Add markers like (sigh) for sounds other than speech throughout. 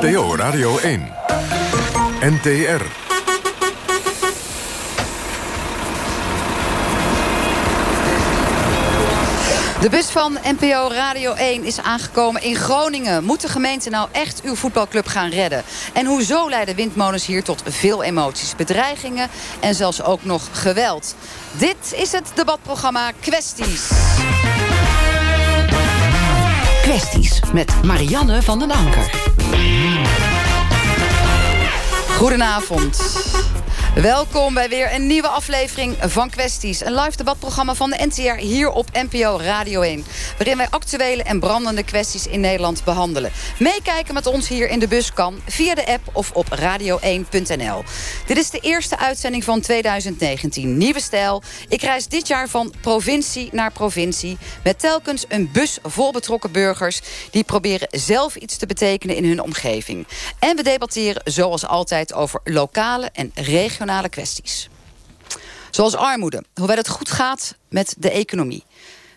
NPO Radio 1. NTR. De bus van NPO Radio 1 is aangekomen in Groningen. Moet de gemeente nou echt uw voetbalclub gaan redden? En hoezo leiden windmolens hier tot veel emoties, bedreigingen... en zelfs ook nog geweld? Dit is het debatprogramma Kwesties. Kwesties met Marianne van den Anker. Goedenavond. Welkom bij weer een nieuwe aflevering van Kwesties. Een live debatprogramma van de NTR hier op NPO Radio 1. Waarin wij actuele en brandende kwesties in Nederland behandelen. Meekijken met ons hier in de bus kan via de app of op radio1.nl. Dit is de eerste uitzending van 2019. Nieuwe stijl. Ik reis dit jaar van provincie naar provincie. Met telkens een bus vol betrokken burgers... die proberen zelf iets te betekenen in hun omgeving. En we debatteren zoals altijd over lokale en regionale kwesties. Zoals armoede, hoewel het goed gaat met de economie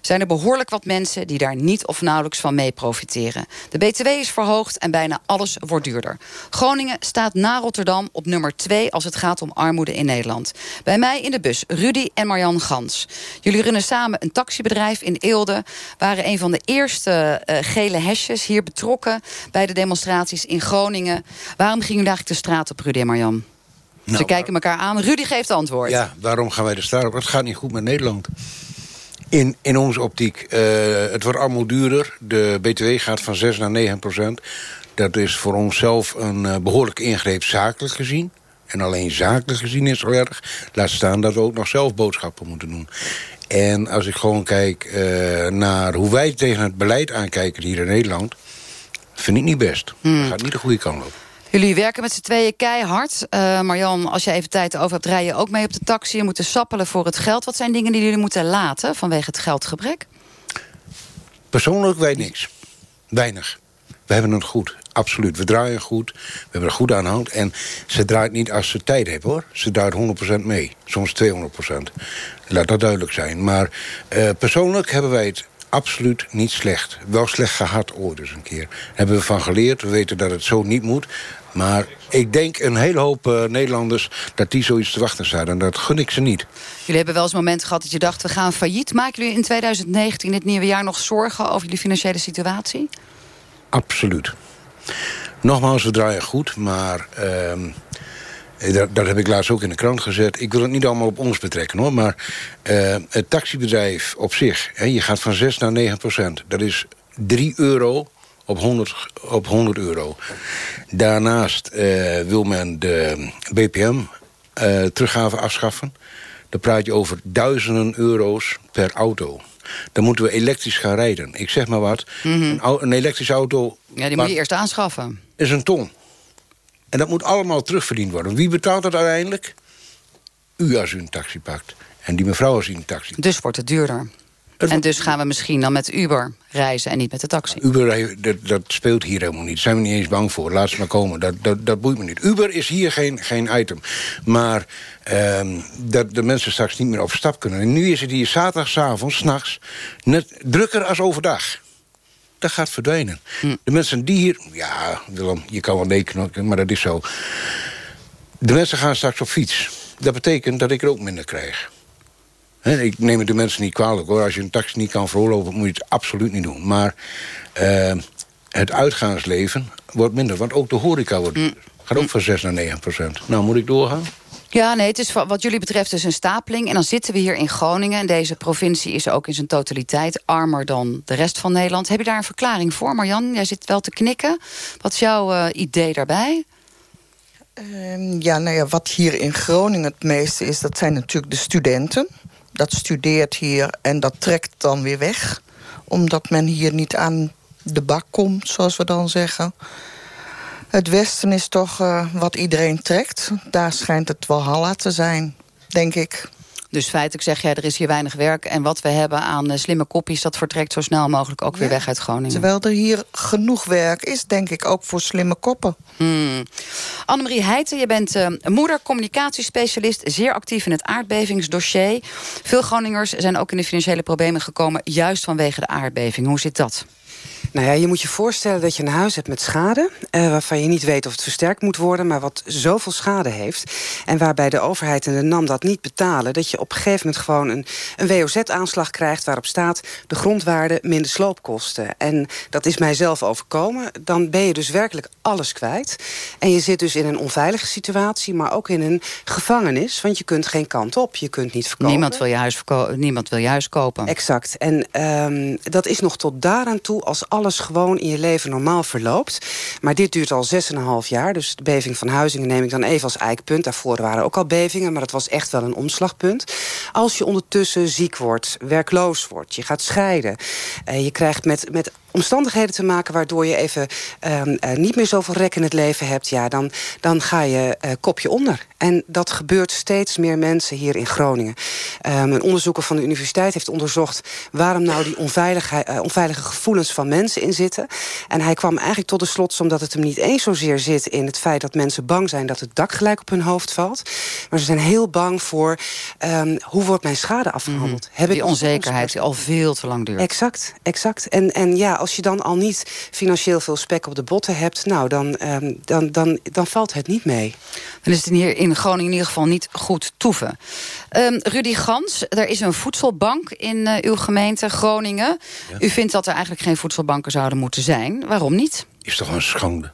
zijn er behoorlijk wat mensen die daar niet of nauwelijks van mee profiteren. De BTW is verhoogd en bijna alles wordt duurder. Groningen staat na Rotterdam op nummer 2 als het gaat om armoede in Nederland. Bij mij in de bus Rudy en Marjan Gans. Jullie runnen samen een taxibedrijf in Eelde. Waren een van de eerste uh, gele hesjes hier betrokken bij de demonstraties in Groningen. Waarom gingen jullie eigenlijk de straat op, Rudy en Marjan? Nou, Ze kijken elkaar aan. Rudy geeft antwoord. Ja, waarom gaan wij de straat op? Het gaat niet goed met Nederland. In, in onze optiek. Uh, het wordt allemaal duurder. De BTW gaat van 6 naar 9 procent. Dat is voor onszelf een uh, behoorlijke ingreep zakelijk gezien. En alleen zakelijk gezien is het erg. Laat staan dat we ook nog zelf boodschappen moeten doen. En als ik gewoon kijk uh, naar hoe wij tegen het beleid aankijken hier in Nederland... vind ik niet best. Hmm. Dat gaat niet de goede kant op. Jullie werken met z'n tweeën keihard. Uh, Marjan, als je even tijd over hebt, rij je ook mee op de taxi. Je moet sappelen voor het geld. Wat zijn dingen die jullie moeten laten vanwege het geldgebrek? Persoonlijk wij niks. Weinig. We hebben het goed. Absoluut. We draaien goed. We hebben er goed aan hand. En ze draait niet als ze tijd heeft, hoor. Ze draait 100% mee. Soms 200%. Laat dat duidelijk zijn. Maar uh, persoonlijk hebben wij het absoluut niet slecht. Wel slecht gehad ooit eens een keer. Hebben we van geleerd. We weten dat het zo niet moet. Maar ik denk een hele hoop uh, Nederlanders dat die zoiets te wachten staan. En dat gun ik ze niet. Jullie hebben wel eens momenten gehad dat je dacht... we gaan failliet. Maken jullie in 2019, het nieuwe jaar, nog zorgen over jullie financiële situatie? Absoluut. Nogmaals, we draaien goed, maar... Uh, dat, dat, heb ik laatst ook in de krant gezet. Ik wil het niet allemaal op ons betrekken, hoor. Maar uh, het taxibedrijf op zich... Hè, je gaat van 6 naar 9 procent. Dat is 3 euro op 100, op 100 euro. Daarnaast uh, wil men de BPM uh, eh, teruggave afschaffen. Dan praat je over duizenden euro's per auto. Dan moeten we elektrisch gaan rijden. Ik zeg maar wat. Mm -hmm. een, een, elektrische auto... Ja, die moet je eerst aanschaffen. Is een ton. En dat moet allemaal terugverdiend worden. Wie betaalt dat uiteindelijk? U als u een taxi pakt. En die mevrouw als u een taxi Dus wordt het duurder. En dus gaan we misschien dan met Uber reizen en niet met de taxi. Uber, dat, dat speelt hier helemaal niet. Daar zijn we niet eens bang voor. Laat ze maar komen. Dat, dat, dat boeit me niet. Uber is hier geen, geen item. Maar um, dat de mensen straks niet meer op stap kunnen. En nu is het hier zaterdagavond, s'nachts, net drukker als overdag dat gaat verdwijnen. Hm. De mensen die hier... Ja, Willem, je kan wel meeknokken, maar dat is zo. De mensen gaan straks op fiets. Dat betekent dat ik er ook minder krijg. Ik neem het de mensen niet kwalijk hoor. Als je een taxi niet kan veroorloven, moet je het absoluut niet doen. Maar uh, het uitgaansleven wordt minder. Want ook de horeca wordt hm. Gaat ook van 6 naar 9 procent. Nou, moet ik doorgaan? Ja, nee, het is wat jullie betreft dus een stapeling. En dan zitten we hier in Groningen. En deze provincie is ook in zijn totaliteit armer dan de rest van Nederland. Heb je daar een verklaring voor, Marjan? Jij zit wel te knikken. Wat is jouw uh, idee daarbij? Uh, ja, nou ja, wat hier in Groningen het meeste is... dat zijn natuurlijk de studenten. Dat studeert hier en dat trekt dan weer weg. Omdat men hier niet aan de bak komt, zoals we dan zeggen. Het Westen is toch uh, wat iedereen trekt. Daar schijnt het wel halla te zijn, denk ik. Dus feitelijk zeg jij, er is hier weinig werk... en wat we hebben aan uh, slimme kopjes... dat vertrekt zo snel mogelijk ook ja. weer weg uit Groningen. Terwijl er hier genoeg werk is, denk ik, ook voor slimme koppen. Hmm. Annemarie Heijten, je bent uh, moeder, communicatiespecialist... zeer actief in het aardbevingsdossier. Veel Groningers zijn ook in de financiële problemen gekomen... juist vanwege de aardbeving. Hoe zit dat? Nou ja, je moet je voorstellen dat je een huis hebt met schade... Uh, waarvan je niet weet of het versterkt moet worden... maar wat zoveel schade heeft. En waarbij de overheid en de NAM dat niet betalen... dat je op een gegeven moment gewoon een, een WOZ-aanslag krijgt... waarop staat de grondwaarde minder sloopkosten. En dat is mijzelf overkomen. Dan ben je dus werkelijk alles kwijt. En je zit dus in een onveilige situatie... maar ook in een gevangenis, want je kunt geen kant op. Je kunt niet verkopen. Niemand wil je huis, niemand wil je huis kopen. Exact. En um, dat is nog tot daaraan toe... als alles gewoon in je leven normaal verloopt. Maar dit duurt al 6,5 jaar. Dus de beving van Huizingen neem ik dan even als eikpunt. Daarvoor waren ook al bevingen, maar dat was echt wel een omslagpunt. Als je ondertussen ziek wordt, werkloos wordt... je gaat scheiden, uh, je krijgt met, met omstandigheden te maken... waardoor je even um, uh, niet meer zoveel rek in het leven hebt... Ja, dan, dan ga je uh, kopje onder. En dat gebeurt steeds meer mensen hier in Groningen. Um, een onderzoeker van de universiteit heeft onderzocht... waarom nou die onveilige, uh, onveilige gevoelens van mensen in zitten. En hij kwam eigenlijk tot de slot... omdat het hem niet eens zozeer zit in het feit dat mensen bang zijn... dat het dak gelijk op hun hoofd valt. Maar ze zijn heel bang voor... Um, hoe wordt mijn schade afgehandeld? Mm -hmm. Heb die onzekerheid die al veel te lang duurt. Exact, exact. En, en ja, als je dan al niet financieel veel spek op de botten hebt... nou, dan, um, dan, dan, dan valt het niet mee. Dan is het hier in Groningen in ieder geval niet goed toeven. Um, Rudy Gans, er is een voedselbank in uh, uw gemeente Groningen. Ja. U vindt dat er eigenlijk geen voedselbanken zouden moeten zijn. Waarom niet? Is toch een schande.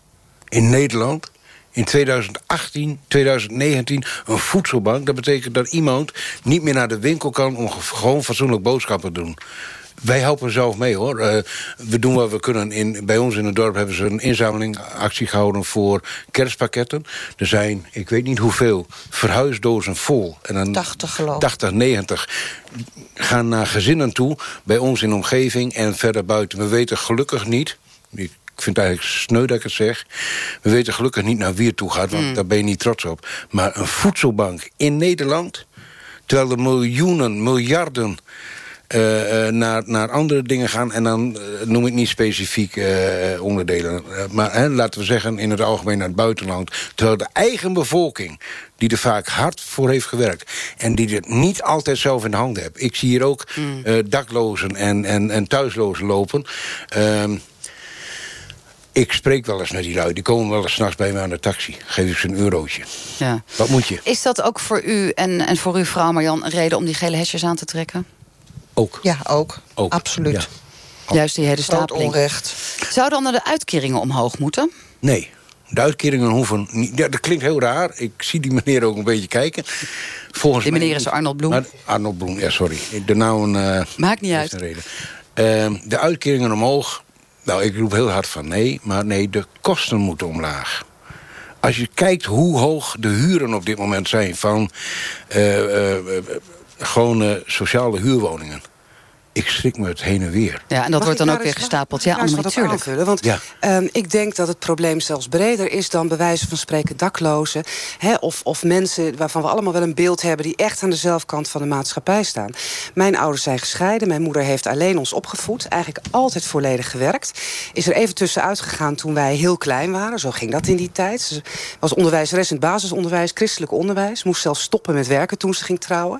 In Nederland in 2018, 2019 een voedselbank. Dat betekent dat iemand niet meer naar de winkel kan... om gewoon fatsoenlijk boodschappen te doen. Wij helpen zelf mee, hoor. Uh, we doen wat we kunnen. In, bij ons in het dorp hebben ze een inzamelingactie gehouden... voor kerstpakketten. Er zijn, ik weet niet hoeveel, verhuisdozen vol. En dan 80 geloof 80, 90 gaan naar gezinnen toe... bij ons in de omgeving en verder buiten. We weten gelukkig niet... Ik vind het eigenlijk sneu dat ik het zeg. We weten gelukkig niet naar wie het toe gaat, want mm. daar ben je niet trots op. Maar een voedselbank in Nederland... terwijl er miljoenen, miljarden uh, naar, naar andere dingen gaan. En dan uh, noem ik niet specifiek uh, onderdelen. maar hè, laten we zeggen in het algemeen naar het buitenland. Terwijl de eigen bevolking, die er vaak hard voor heeft gewerkt... en die het niet altijd zelf in de handen heeft. Ik zie hier ook mm. daklozen en, en, en thuislozen lopen... Ehm, ik spreek wel eens met die lui. Die komen wel eens s'nachts bij me aan de taxi. Geef ik ze een eurotje. Ja. Wat moet je? Is dat ook voor u en, en voor uw vrouw Marjan... een reden om die gele hesjes aan te trekken? Ook. Ja, ook. ook. Absoluut. Ja. Juist die hele stapeling. onrecht. Zou dan de uitkeringen omhoog moeten? Nee. De uitkeringen hoeven niet... Ja, dat klinkt heel raar. Ik zie die meneer ook een beetje kijken. Volgens die meneer is Arnold Bloem. Arnold Bloem, ja, sorry. De nou een... Uh, Maakt niet uit. Reden. Uh, de uitkeringen omhoog... Nou, ik roep heel hard van nee. Maar nee, de kosten moeten omlaag. Als je kijkt hoe hoog de huren op dit moment zijn... van uh, gewone sociale huurwoningen ik schrik me het heen en weer. Ja, en dat wordt dan ook weer gestapeld. Ja, natuurlijk. Want ja. um, ik denk dat het probleem zelfs breder is dan bij wijze van spreken daklozen. Hè, of, of mensen waarvan we allemaal wel een beeld hebben die echt aan de zelfkant van de maatschappij staan. Mijn ouders zijn gescheiden. Mijn moeder heeft alleen ons opgevoed. Eigenlijk altijd volledig gewerkt. Is er even tussenuit gegaan toen wij heel klein waren. Zo ging dat in die tijd. Ze was onderwijzeres in het basisonderwijs, christelijk onderwijs. Moest zelfs stoppen met werken toen ze ging trouwen.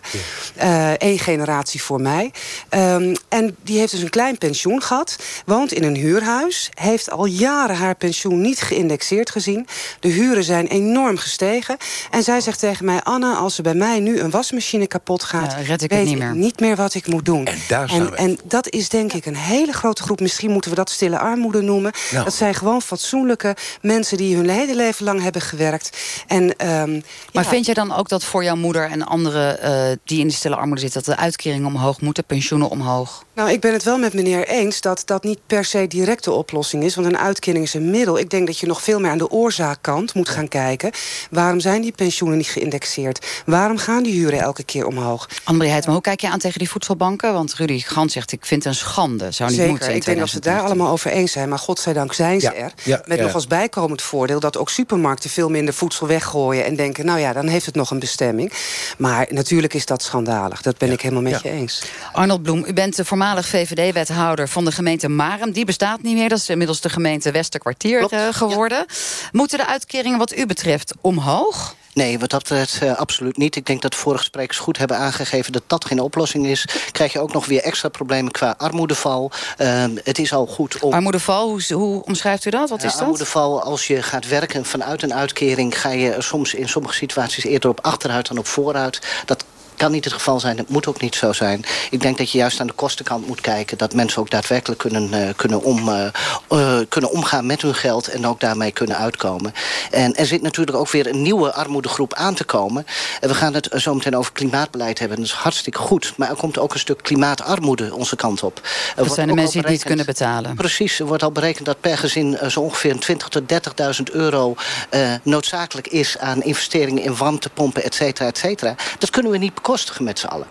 Eén ja. uh, generatie voor mij. Um, Um, en die heeft dus een klein pensioen gehad. Woont in een huurhuis. Heeft al jaren haar pensioen niet geïndexeerd gezien. De huren zijn enorm gestegen. En zij zegt tegen mij... Anne, als er bij mij nu een wasmachine kapot gaat... Ja, red ik weet niet meer. ik niet meer wat ik moet doen. En, daar en, en dat is denk ik een hele grote groep. Misschien moeten we dat stille armoede noemen. Nou. Dat zijn gewoon fatsoenlijke mensen... die hun hele leven lang hebben gewerkt. En, um, maar ja. vind jij dan ook dat voor jouw moeder en anderen... Uh, die in de stille armoede zitten... dat de uitkeringen omhoog moeten, pensioenen omhoog? Nou, ik ben het wel met meneer eens dat dat niet per se directe oplossing is. Want een uitkering is een middel. Ik denk dat je nog veel meer aan de oorzaakkant moet gaan kijken. Waarom zijn die pensioenen niet geïndexeerd? Waarom gaan die huren elke keer omhoog? André maar hoe kijk je aan tegen die voedselbanken? Want Rudy Gans zegt, ik vind het een schande. Zou niet Zeker, moeten ik denk dat we het daar allemaal over eens zijn. Maar godzijdank zijn ze ja, er. Ja, met ja. nog als bijkomend voordeel dat ook supermarkten veel minder voedsel weggooien. En denken, nou ja, dan heeft het nog een bestemming. Maar natuurlijk is dat schandalig. Dat ben ik helemaal met je eens. Arnold Bloem, u bent de voormalig VVD-wethouder van de gemeente Marem. Die bestaat niet meer. Dat is inmiddels de gemeente Westerkwartier uh, geworden. Moeten de uitkeringen wat u betreft omhoog? Nee, wat dat betreft uh, absoluut niet. Ik denk dat de vorige sprekers goed hebben aangegeven... dat dat geen oplossing is. Krijg je ook nog weer extra problemen qua armoedeval. Uh, het is al goed om... Armoedeval, hoe, hoe omschrijft u dat? Wat is dat? Armoedeval, als je gaat werken vanuit een uitkering... ga je soms in sommige situaties eerder op achteruit dan op vooruit. Dat kan niet het geval zijn, het moet ook niet zo zijn. Ik denk dat je juist aan de kostenkant moet kijken... dat mensen ook daadwerkelijk kunnen, uh, kunnen, om, uh, uh, kunnen omgaan met hun geld... en ook daarmee kunnen uitkomen. En er zit natuurlijk ook weer een nieuwe armoedegroep aan te komen. En we gaan het zo meteen over klimaatbeleid hebben. Dat is hartstikke goed. Maar er komt ook een stuk klimaatarmoede onze kant op. Er dat zijn de mensen die het niet kunnen betalen. Precies, er wordt al berekend dat per gezin... zo ongeveer 20.000 tot 30.000 euro noodzakelijk is... aan investeringen in warmtepompen, et cetera, et cetera. Dat kunnen we niet bekostigen bekostigen met z'n allen.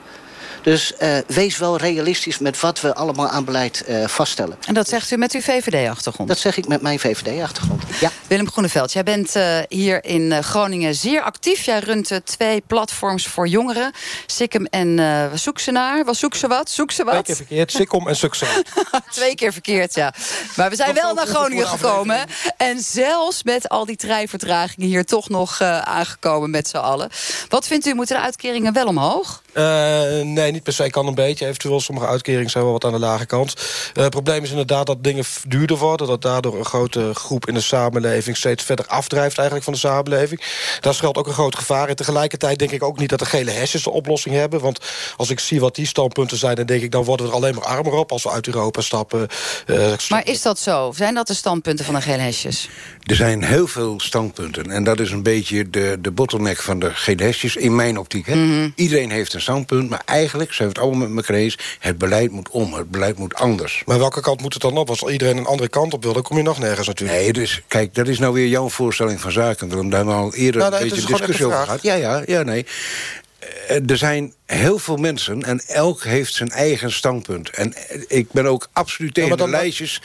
Dus uh, wees wel realistisch met wat we allemaal aan beleid uh, vaststellen. En dat zegt u met uw VVD-achtergrond? Dat zeg ik met mijn VVD-achtergrond, ja. Willem Groeneveld, jij bent uh, hier in Groningen zeer actief. Jij runt twee platforms voor jongeren. Sikkim en uh, zoek ze naar. Wat zoek ze wat? Zoek ze wat? Twee keer verkeerd, Sikkim en zoek ze (laughs) Twee keer verkeerd, ja. Maar we zijn wel naar Groningen gekomen. En zelfs met al die treinvertragingen hier toch nog aangekomen met z'n allen. Wat vindt u, moeten de uitkeringen wel omhoog? Nee niet per se kan een beetje. Eventueel sommige uitkeringen zijn wel wat aan de lage kant. Uh, het probleem is inderdaad dat dingen duurder worden. Dat daardoor een grote groep in de samenleving... steeds verder afdrijft eigenlijk van de samenleving. Daar schuilt ook een groot gevaar in. Tegelijkertijd denk ik ook niet dat de gele hesjes de oplossing hebben. Want als ik zie wat die standpunten zijn... dan denk ik, dan worden we er alleen maar armer op... als we uit Europa stappen. Uh, maar is dat zo? Zijn dat de standpunten van de gele hesjes? Er zijn heel veel standpunten. En dat is een beetje de, de bottleneck van de gele hesjes... in mijn optiek. Hè? Mm -hmm. Iedereen heeft een standpunt, maar eigenlijk zijn we het allemaal met elkaar eens... het beleid moet om, het beleid moet anders. Maar welke kant moet het dan op? Als iedereen een andere kant op wil, dan kom je nog nergens natuurlijk. Nee, dus kijk, dat is nou weer jouw voorstelling van zaken. We hebben daar al eerder nou, een beetje discussie over gehad. Ja, ja, ja, nee. Er zijn heel veel mensen en elk heeft zijn eigen standpunt. En ik ben ook absoluut tegen ja, de lijstjes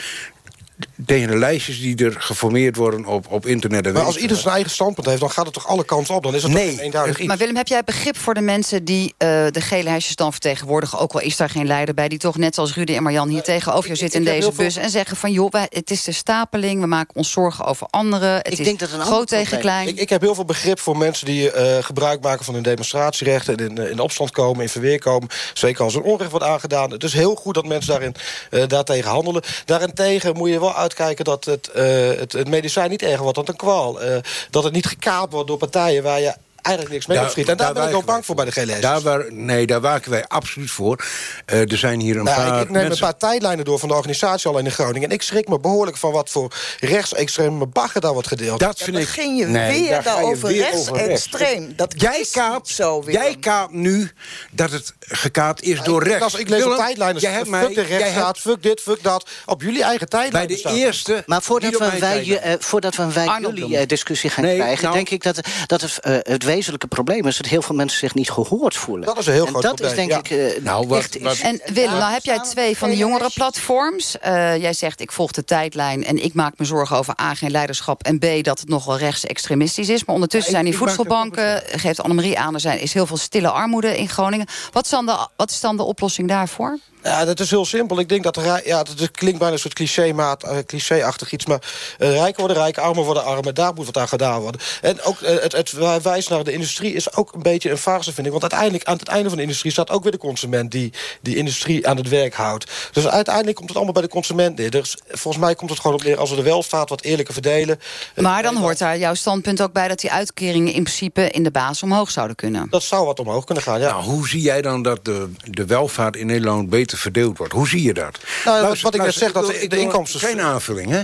tegen de lijstjes die er geformeerd worden op, op internet. En maar als ieder zijn eigen standpunt heeft, dan gaat het toch alle kanten op? Dan is het nee. toch eenduidig iets? Maar Willem, heb jij begrip voor de mensen die uh, de gele lijstjes dan vertegenwoordigen... ook al is daar geen leider bij, die toch net als Rudy en Marjan hier tegenover je zitten in deze bus... en zeggen van, joh, wij, het is de stapeling, we maken ons zorgen over anderen. Het ik is denk dat een groot tegen klein. Ik, ik, heb heel veel begrip voor mensen die uh, gebruik maken van hun demonstratierechten... en in, in opstand komen, in verweer komen. Zeker als er onrecht wordt aangedaan. Het is heel goed dat mensen daarin, uh, daartegen handelen. Daarentegen moet je uitkijken dat het, uh, het, het, medicijn niet erger wordt dan een kwaal. Uh, dat het niet gekaapt wordt door partijen waar je eigenlijk niks mee opschiet. En daar, daar ben ik ook bang voor bij de GLS. Daar waar, nee, daar waken wij absoluut voor. Uh, er zijn hier een nou, paar Ik, ik neem mensen... een paar tijdlijnen door van de organisatie al in Groningen. En ik schrik me behoorlijk van wat voor rechtsextreme bagger daar wordt gedeeld. Dat vind ik... begin je nee, weer daarover rechtsextreem. Dat jij kaapt, zo weer. Jij kaapt nu dat het gekaapt is door rechts. Als ik lees op tijdlijnen, jij hebt fuck de rechtsstaat, fuck dit, fuck dat. Op jullie eigen tijdlijn. Bij de eerste... Maar voordat we, wij, uh, voordat we wij jullie uh, discussie gaan krijgen... Nou, denk ik dat, dat het, het wezenlijke probleem is... dat heel veel mensen zich niet gehoord voelen. Dat is een heel en groot dat probleem. is denk ik uh, nou, wat, echt wat, En Willem, nou heb jij twee van de jongere platforms. Uh, jij zegt, ik volg de tijdlijn en ik maak me zorgen over A, geen leiderschap... en B, dat het nog wel rechtsextremistisch is. Maar ondertussen ja, ik, zijn die voedselbanken, geeft Annemarie aan... er zijn, is heel veel stille armoede in Groningen. Wat is dan de, wat is dan de oplossing daarvoor? Ja, dat is heel simpel. Ik denk dat de ja, dat klinkt bijna een soort cliché-maat, uh, cliché-achtig iets. Maar uh, rijken worden rijk, armen worden armen. Daar moet wat aan gedaan worden. En ook uh, het, het wijs naar de industrie is ook een beetje een farse, vind ik. Want uiteindelijk, aan het einde van de industrie... staat ook weer de consument die die industrie aan het werk houdt. Dus uiteindelijk komt het allemaal bij de consument neer. Dus volgens mij komt het gewoon op neer als we de welvaart wat eerlijker verdelen. Maar dan hoort daar jouw standpunt ook bij... dat die uitkeringen in principe in de basis omhoog zouden kunnen. Dat zou wat omhoog kunnen gaan, ja. Nou, hoe zie jij dan dat de, de welvaart in Nederland beter verdeeld wordt. Hoe zie je dat? Nou, luister, wat ik net zeg, dat de, de inkomsten... Geen aanvulling, hè?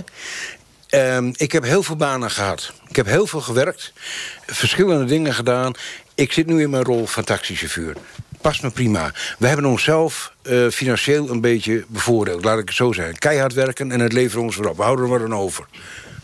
Um, ik heb heel veel banen gehad. Ik heb heel veel gewerkt. Verschillende dingen gedaan. Ik zit nu in mijn rol van taxichauffeur. Past me prima. We hebben onszelf uh, financieel een beetje bevoordeeld. Laat ik het zo zeggen. Keihard werken en het leveren ons weer op. We houden er maar aan over.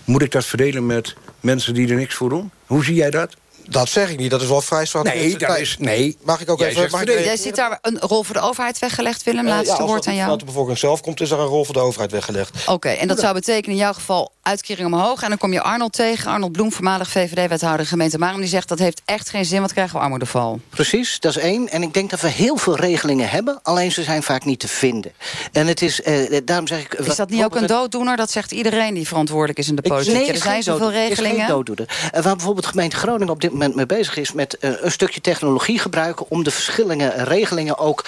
Moet ik dat verdelen met mensen die er niks voor doen? Hoe zie jij dat? Dat zeg ik niet, dat is wel vrij zwart. Nee, dat is, nee. Mag ik ook Jij even... Mag ik Jij ziet daar een rol voor de overheid weggelegd, Willem? Laatste uh, ja, woord aan jou. Als de bevolking zelf komt, is er een rol voor de overheid weggelegd. Oké, okay, en dat zou betekenen in jouw geval uitkering omhoog. En dan kom je Arnold tegen. Arnold Bloem, voormalig VVD-wethouder gemeente Marum. Die zegt dat heeft echt geen zin, want krijgen we armoedeval. Precies, dat is één. En ik denk dat we heel veel regelingen hebben. Alleen ze zijn vaak niet te vinden. En het is, uh, daarom zeg ik... Is dat niet ook een dooddoener? Dat zegt iedereen die verantwoordelijk is in de politiek. Nee, er zijn zoveel regelingen. Is dooddoener. Uh, waar bijvoorbeeld de gemeente Groningen op dit moment mee bezig is... met uh, een stukje technologie gebruiken... om de verschillende regelingen ook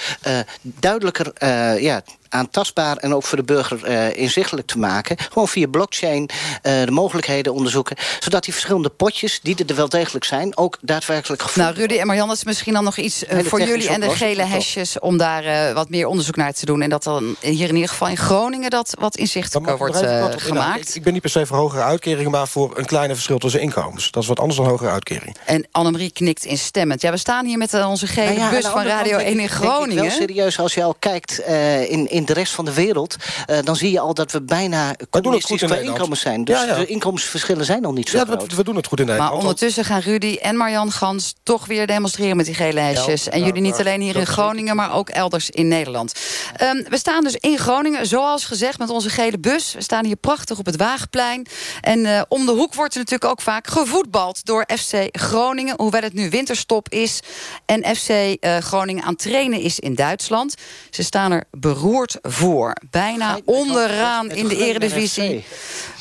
duidelijker ja, aantastbaar en ook voor de burger uh, inzichtelijk te maken. Gewoon via blockchain uh, de mogelijkheden onderzoeken. Zodat die verschillende potjes, die er wel degelijk zijn, ook daadwerkelijk gevonden Nou, Rudy en Marianne, is misschien dan nog iets uh, voor jullie en de gele hesjes... om daar wat meer onderzoek naar te doen. En dat dan hier in ieder geval in Groningen dat wat inzichtelijker wordt gemaakt. Ik, ik, ben niet per se voor hogere uitkeringen... maar voor een kleine verschil tussen inkomens. Dat is wat anders dan hogere uitkering. En Annemarie knikt instemmend. Ja, we staan hier met onze gele nou bus van Radio 1 in Groningen. Wel serieus, als je al kijkt in, in de rest van de wereld... Uh, dan zie je al dat we bijna communistisch qua inkomens zijn. Dus ja, ja. de inkomensverschillen zijn al niet zo ja, groot. We doen het goed in Nederland. Maar ondertussen gaan Rudy en Marjan Gans toch weer demonstreren met die gele hesjes. en jullie niet alleen hier in Groningen, maar ook elders in Nederland. Um, we staan dus in Groningen, zoals gezegd, met onze gele bus. We staan hier prachtig op het Waagplein. En uh, om de hoek wordt er natuurlijk ook vaak gevoetbald door FC Groningen. Hoewel het nu winterstop is en FC uh, eh, Groningen aan trainen is in Duitsland. Ze staan er beroerd voor. Bijna onderaan in de eredivisie.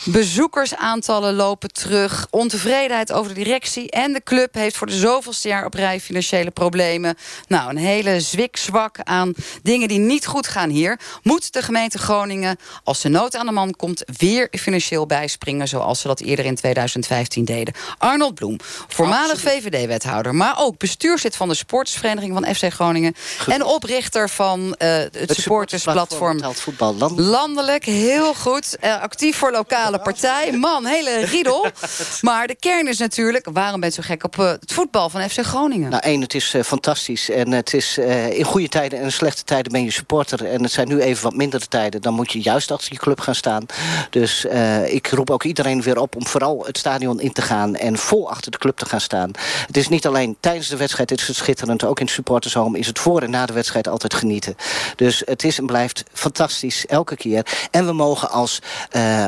Bezoekersaantallen lopen terug. Ontevredenheid over de directie. En de club heeft voor de zoveelste jaar op rij financiële problemen. Nou, een hele zwik-zwak aan dingen die niet goed gaan hier. Moet de gemeente Groningen, als de nood aan de man komt... weer financieel bijspringen, zoals ze dat eerder in 2015 deden. Arnold Bloem, voormalig VVD-wethouder... maar ook bestuurslid van de sportsvereniging van FC Groningen... en oprichter van uh, het, het supportersplatform voetbal landelijk. heel goed. Uh, actief voor lokale partij. Man, hele riedel. (laughs) Maar de kern is natuurlijk... waarom bent je zo gek op uh, het voetbal van FC Groningen? Nou, één, het is uh, fantastisch. En het is in goede tijden en in slechte tijden ben je supporter. En het zijn nu even wat mindere tijden. Dan moet je juist achter je club gaan staan. Dus ik roep ook iedereen weer op om vooral het stadion in te gaan... en vol achter de club te gaan staan. Het is niet alleen tijdens de wedstrijd is het schitterend. Ook in het supportershome is het voor en na de wedstrijd altijd genieten. Dus het is en blijft fantastisch, elke keer. En we mogen als uh,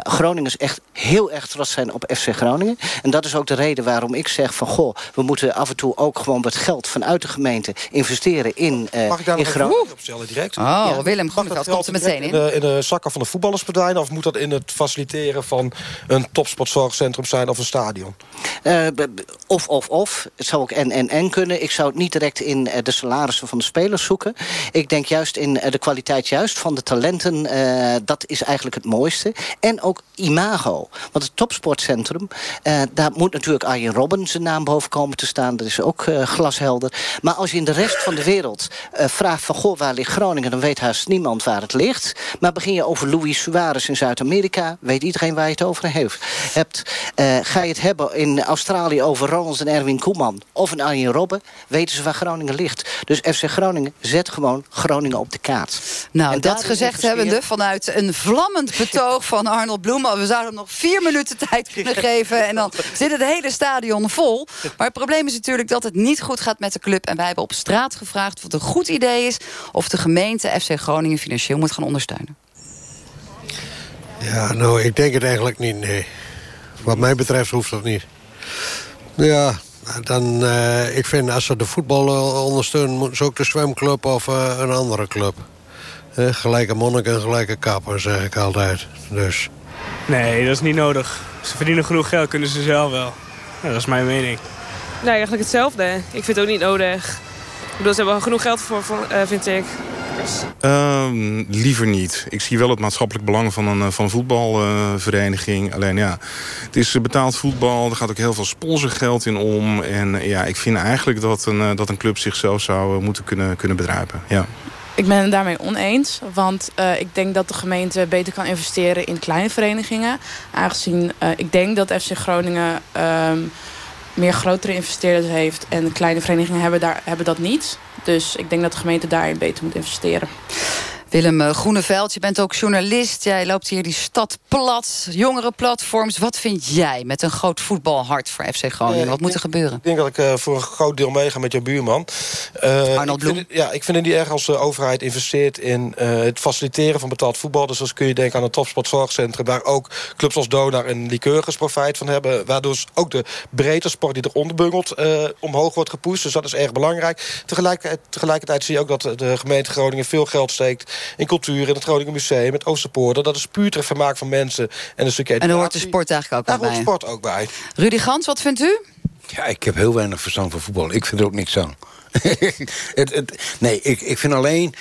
Groningers echt heel erg trots zijn op FC Groningen. En dat is ook de reden waarom ik zeg van... goh, we moeten af en toe ook gewoon wat geld vanuit de gemeente... investeren in, uh, Mag ik daar in Groningen. opstellen direct? Oh, ja. Willem Groeneveld komt er meteen in. In de, in de zakken van de voetballers of moet dat in het faciliteren van een topsportzorgcentrum zijn of een stadion? Uh, of, of, of. Het zou ook en, en, en kunnen. Ik zou het niet direct in de salarissen van de spelers zoeken. Ik denk juist in de kwaliteit juist van de talenten, uh, dat is eigenlijk het mooiste. En ook imago. Want het topsportcentrum, uh, daar moet natuurlijk Arjen Robben zijn naam boven komen te staan. Dat is ook uh, glashelder. Maar als je in de rest van de wereld vraagt van... goh, waar ligt Groningen? Dan weet haast niemand waar het ligt. Maar begin je over Luis Suarez in Zuid-Amerika... weet iedereen waar je het over heeft. hebt. ga je het hebben in Australië over Ronald en Erwin Koeman... of een Arjen Robben, weten ze waar Groningen ligt. Dus FC Groningen zet gewoon Groningen op de kaart. Nou, dat gezegd hebbende vanuit een vlammend betoog van Arnold Bloem. Zouden hem nog vier minuten tijd kunnen geven. En dan zit het hele stadion vol. Maar het probleem is natuurlijk dat het niet goed gaat met de club. En wij hebben op straat gevraagd of het een goed idee is... of de gemeente FC Groningen financieel moet gaan ondersteunen. Ja, nou, ik denk het eigenlijk niet, nee. Wat mij betreft hoeft dat niet. Ja, dan, uh, ik vind als ze de voetbal ondersteunen... moeten ze ook de zwemclub of uh, een andere club. Eh, gelijke monnik en gelijke kapper, zeg ik altijd. Dus. Nee, dat is niet nodig. Ze verdienen genoeg geld, kunnen ze zelf wel. Ja, dat is mijn mening. Nee, eigenlijk hetzelfde. Ik vind het ook niet nodig. Ik bedoel, ze hebben genoeg geld voor, uh, vind ik. Um, liever niet. Ik zie wel het maatschappelijk belang van een, van een voetbalvereniging. Uh, Alleen ja, het is betaald voetbal. Er gaat ook heel veel sponsorgeld in om. En ja, ik vind eigenlijk dat een, dat een club zichzelf zou moeten kunnen, kunnen bedrijven. Ja. Ik ben het daarmee oneens. Want uh, ik denk dat de gemeente beter kan investeren in kleine verenigingen. Aangezien uh, ik denk dat FC Groningen um, meer grotere investeerders heeft. En kleine verenigingen hebben, daar, hebben dat niet. Dus ik denk dat de gemeente daarin beter moet investeren. Willem eh, Groeneveld, je bent ook journalist. Jij loopt hier die stad plat, jongere platforms. Wat vind jij met een groot voetbalhart voor FC Groningen? Wat moet er gebeuren? Ik denk dat ik uh, voor een groot deel meega met jouw buurman. Uh, Arnold Bloem. Ik ja, ik vind het niet erg als de overheid investeert in het faciliteren van betaald voetbal. Dus als kun je denken aan een topsportzorgcentrum... waar ook clubs als Donar en Lycurgus profijt van hebben. Waardoor ook de breedte sport die eronder bungelt omhoog wordt gepusht. Dus dat is erg belangrijk. Tegelijkertijd, tegelijkertijd zie je ook dat de gemeente Groningen veel geld steekt in cultuur, in het Groningen Museum, het Oosterpoort. Dat is puur ter vermaak van mensen en een stukje En daar hoort de sport eigenlijk ook Daar bij. hoort sport ook bij. Rudy Gans, wat vindt u? Ja, ik heb heel weinig verstand van voetbal. Ik vind er ook niks aan. (laughs) het, het, nee, ik, ik vind alleen...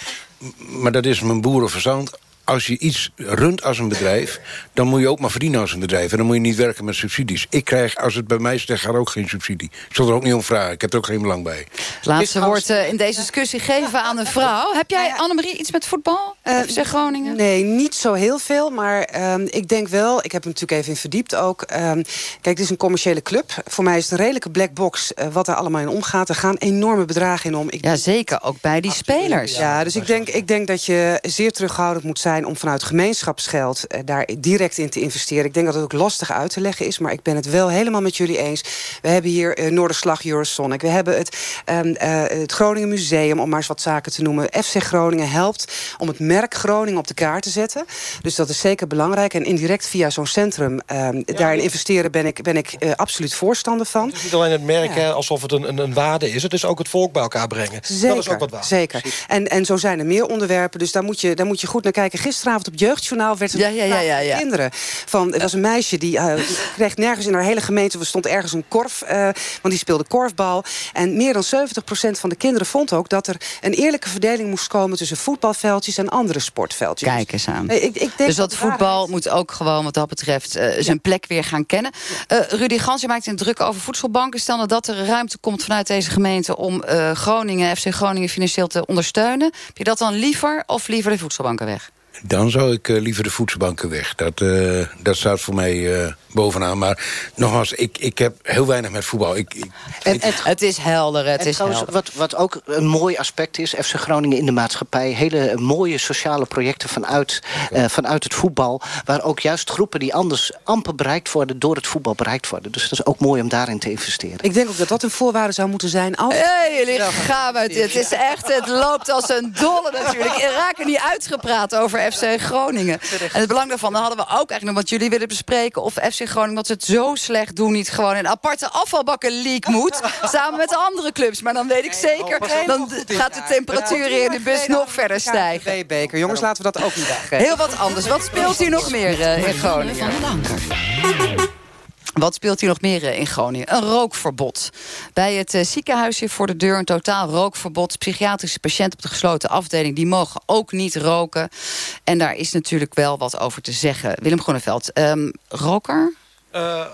Maar dat is mijn boerenverstand als je iets runt als een bedrijf... dan moet je ook maar verdienen als een bedrijf. En dan moet je niet werken met subsidies. Ik krijg, als het bij mij zegt, gaat ook geen subsidie. Ik zal er ook niet om vragen. Ik heb er ook geen belang bij. Het laatste woord uh, in deze discussie geven aan een vrouw. Heb jij, Annemarie, iets met voetbal? Uh, zeg Groningen? Nee, niet zo heel veel. Maar uh, ik denk wel, ik heb hem natuurlijk even in verdiept ook. kijk, het is een commerciële club. Voor mij is het een redelijke black box uh, wat er allemaal in omgaat. Er gaan enorme bedragen in om. Ik ja, zeker. Ook bij die spelers. Ja, ja dus ik denk, ik denk dat je zeer terughoudend moet zijn om vanuit gemeenschapsgeld uh, daar direct in te investeren. Ik denk dat het ook lastig uit te leggen is, maar ik ben het wel helemaal met jullie eens. We hebben hier uh, Noorderslag Eurosonic. We hebben het, um, uh, het Groningen Museum, om maar eens wat zaken te noemen. FC Groningen helpt om het merk Groningen op de kaart te zetten. Dus dat is zeker belangrijk. En indirect via zo'n centrum um, ja, daarin investeren ben ik, ben ik absoluut voorstander van. Het is niet alleen het merk ja. alsof het een, een, een, waarde is. Het is ook het volk bij elkaar brengen. Zeker, dat is ook wat waar. Zeker. En, en zo zijn er meer onderwerpen. Dus daar moet je, daar moet je goed naar kijken. Gisteravond op Jeugdjournaal werd ja, ja, ja, ja, ja. kinderen. Van, er was een meisje die uh, kreeg nergens in haar hele gemeente... er stond ergens een korf, uh, want die speelde korfbal. En meer dan 70% van de kinderen vond ook... dat er een eerlijke verdeling moest komen... tussen voetbalveldjes en andere sportveldjes. Kijk eens aan. Ik, ik denk dus dat, dat voetbal moet ook gewoon wat dat betreft... Uh, zijn plek weer gaan kennen. Rudy Gans, je maakt een druk over voedselbanken. Stel nou dat er ruimte komt vanuit deze gemeente... om Groningen, FC Groningen financieel te ondersteunen. Heb je dat dan liever of liever de voedselbanken weg? Dan zou ik uh, liever de voedselbanken weg. Dat, uh, dat staat voor mij uh, bovenaan. Maar nogmaals, ik, ik heb heel weinig met voetbal. Ik, ik, en, het, het is helder, het en is trouwens, helder. Wat, wat ook een mooi aspect is... FC Groningen in de maatschappij... hele mooie sociale projecten vanuit, okay. vanuit het voetbal... waar ook juist groepen die anders amper bereikt worden... door het voetbal bereikt worden. Dus dat is ook mooi om daarin te investeren. Ik denk ook dat dat een voorwaarde zou moeten zijn. Als... Hey, jullie gaan het. Het is echt, het loopt als een dolle natuurlijk. Ik raak er niet uitgepraat over FC Groningen. En het belang daarvan, dan hadden we ook eigenlijk nog wat jullie willen bespreken... of FC Groningen, dat ze het zo slecht doen... niet gewoon in een aparte afvalbakken league moet... (laughs) samen met de andere clubs. Maar dan weet ik zeker, dan gaat de temperatuur in de bus nog verder stijgen. beker Jongens, laten we dat ook niet weggeven. Heel wat anders. Wat speelt hier nog meer uh, in Groningen? Wat speelt hier nog meer in Groningen? Een rookverbod. Bij het uh, ziekenhuis hier voor de deur een totaal rookverbod. Psychiatrische patiënten op de gesloten afdeling... die mogen ook niet roken. En daar is natuurlijk wel wat over te zeggen. Willem Groeneveld, um, roker? Uh,